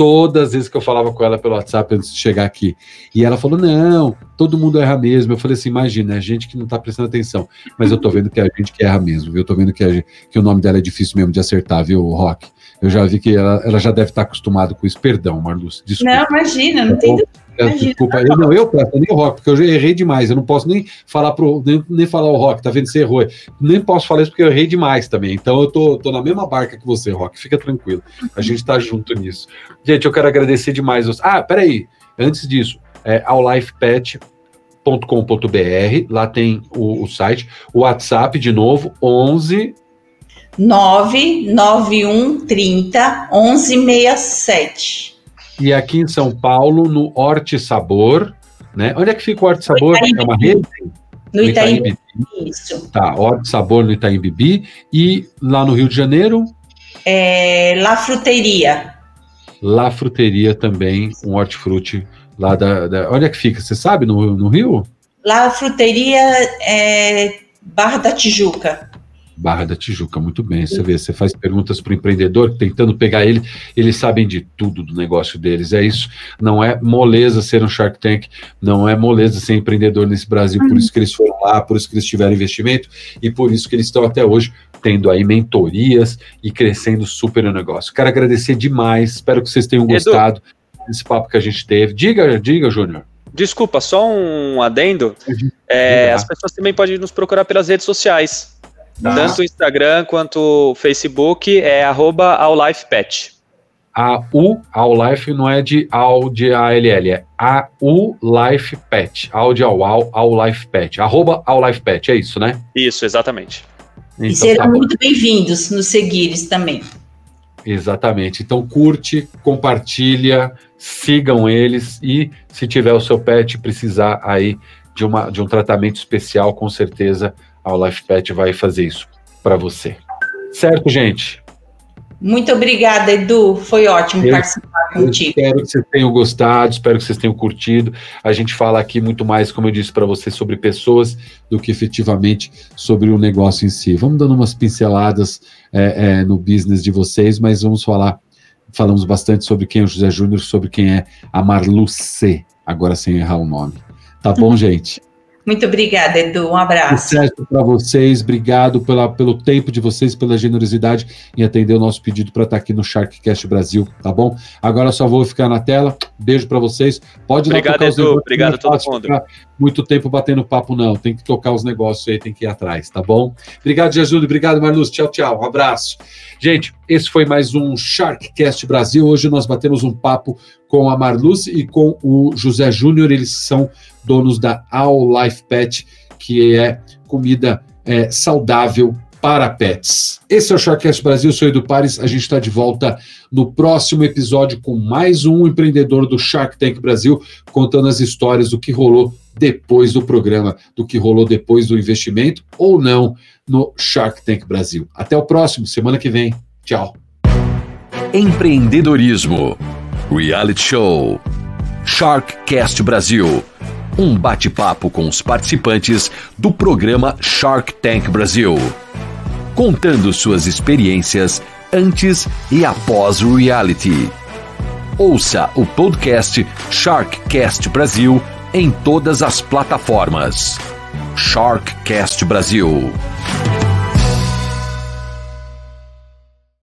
todas as vezes que eu falava com ela pelo WhatsApp antes de chegar aqui. E ela falou: não, todo mundo erra mesmo. Eu falei assim: imagina, é gente que não tá prestando atenção. Mas eu tô vendo que é a gente que erra mesmo, viu? Eu tô vendo que, gente, que o nome dela é difícil mesmo de acertar, viu, Rock? Eu já vi que ela, ela já deve estar acostumada com isso. Perdão, Marluz, desculpa. Não, imagina, não tem Desculpa, eu, não, eu peço, nem o rock, porque eu já errei demais. Eu não posso nem falar pro, nem, nem falar o rock, tá vendo? Você errou. Nem posso falar isso porque eu errei demais também. Então eu tô, tô na mesma barca que você, Rock. Fica tranquilo. A gente tá junto nisso. Gente, eu quero agradecer demais. Os... Ah, peraí. Antes disso, é aulifepet.com.br. Lá tem o, o site. O WhatsApp, de novo, 11 99130 1167. E aqui em São Paulo, no Horte Sabor, né? Onde é que fica o Horte Sabor? É uma rede? No, no Itaim, Itaim Bibi. Isso. Tá, Horte Sabor no Itaim Bibi. E lá no Rio de Janeiro? É, La Fruteria. La Fruteria também, um hortifruti lá da, da... Onde é que fica? Você sabe, no, no Rio? La Fruteria é Barra da Tijuca. Barra da Tijuca, muito bem. Você vê, você faz perguntas para o empreendedor, tentando pegar ele, eles sabem de tudo do negócio deles. É isso. Não é moleza ser um Shark Tank, não é moleza ser empreendedor nesse Brasil. Por isso que eles foram lá, por isso que eles tiveram investimento e por isso que eles estão até hoje tendo aí mentorias e crescendo super o negócio. Quero agradecer demais, espero que vocês tenham gostado Edu, desse papo que a gente teve. Diga, diga, Júnior. Desculpa, só um adendo. É, as pessoas também podem nos procurar pelas redes sociais. Tá. Tanto o Instagram quanto o Facebook é arroba aulifepet. A U, Life não é de Al de A-L-L, é A U Life Pet. Ao de Au, Au, Life Pet. Arroba Life Pet, é isso, né? Isso, exatamente. Então, e serão tá muito bem-vindos nos seguires também. Exatamente. Então curte, compartilha, sigam eles e se tiver o seu pet precisar aí de, uma, de um tratamento especial, com certeza a LifePet vai fazer isso para você. Certo, gente? Muito obrigada, Edu. Foi ótimo eu, participar contigo. Espero que vocês tenham gostado, espero que vocês tenham curtido. A gente fala aqui muito mais, como eu disse para vocês, sobre pessoas do que efetivamente sobre o negócio em si. Vamos dando umas pinceladas é, é, no business de vocês, mas vamos falar. Falamos bastante sobre quem é o José Júnior, sobre quem é a Marluce, agora sem errar o nome. Tá bom, gente? Muito obrigada, Edu. Um abraço. Sucesso para vocês. Obrigado pela, pelo tempo de vocês, pela generosidade em atender o nosso pedido para estar tá aqui no Sharkcast Brasil, tá bom? Agora só vou ficar na tela. Beijo para vocês. Pode Obrigado, Edu. Obrigado a todo mundo. Muito tempo batendo papo, não. Tem que tocar os negócios aí, tem que ir atrás, tá bom? Obrigado, Jesus. Obrigado, Marluz. Tchau, tchau. Um abraço. Gente, esse foi mais um Sharkcast Brasil. Hoje nós batemos um papo com a Marluz e com o José Júnior. Eles são donos da All Life Pet, que é comida é, saudável para pets. Esse é o Sharkcast Brasil, sou Edu Pares. A gente está de volta no próximo episódio com mais um empreendedor do Shark Tank Brasil, contando as histórias do que rolou depois do programa, do que rolou depois do investimento ou não no Shark Tank Brasil. Até o próximo, semana que vem. Tchau. Empreendedorismo, reality show, Sharkcast Brasil um bate-papo com os participantes do programa Shark Tank Brasil, contando suas experiências antes e após o reality. Ouça o podcast Sharkcast Brasil em todas as plataformas. Sharkcast Brasil.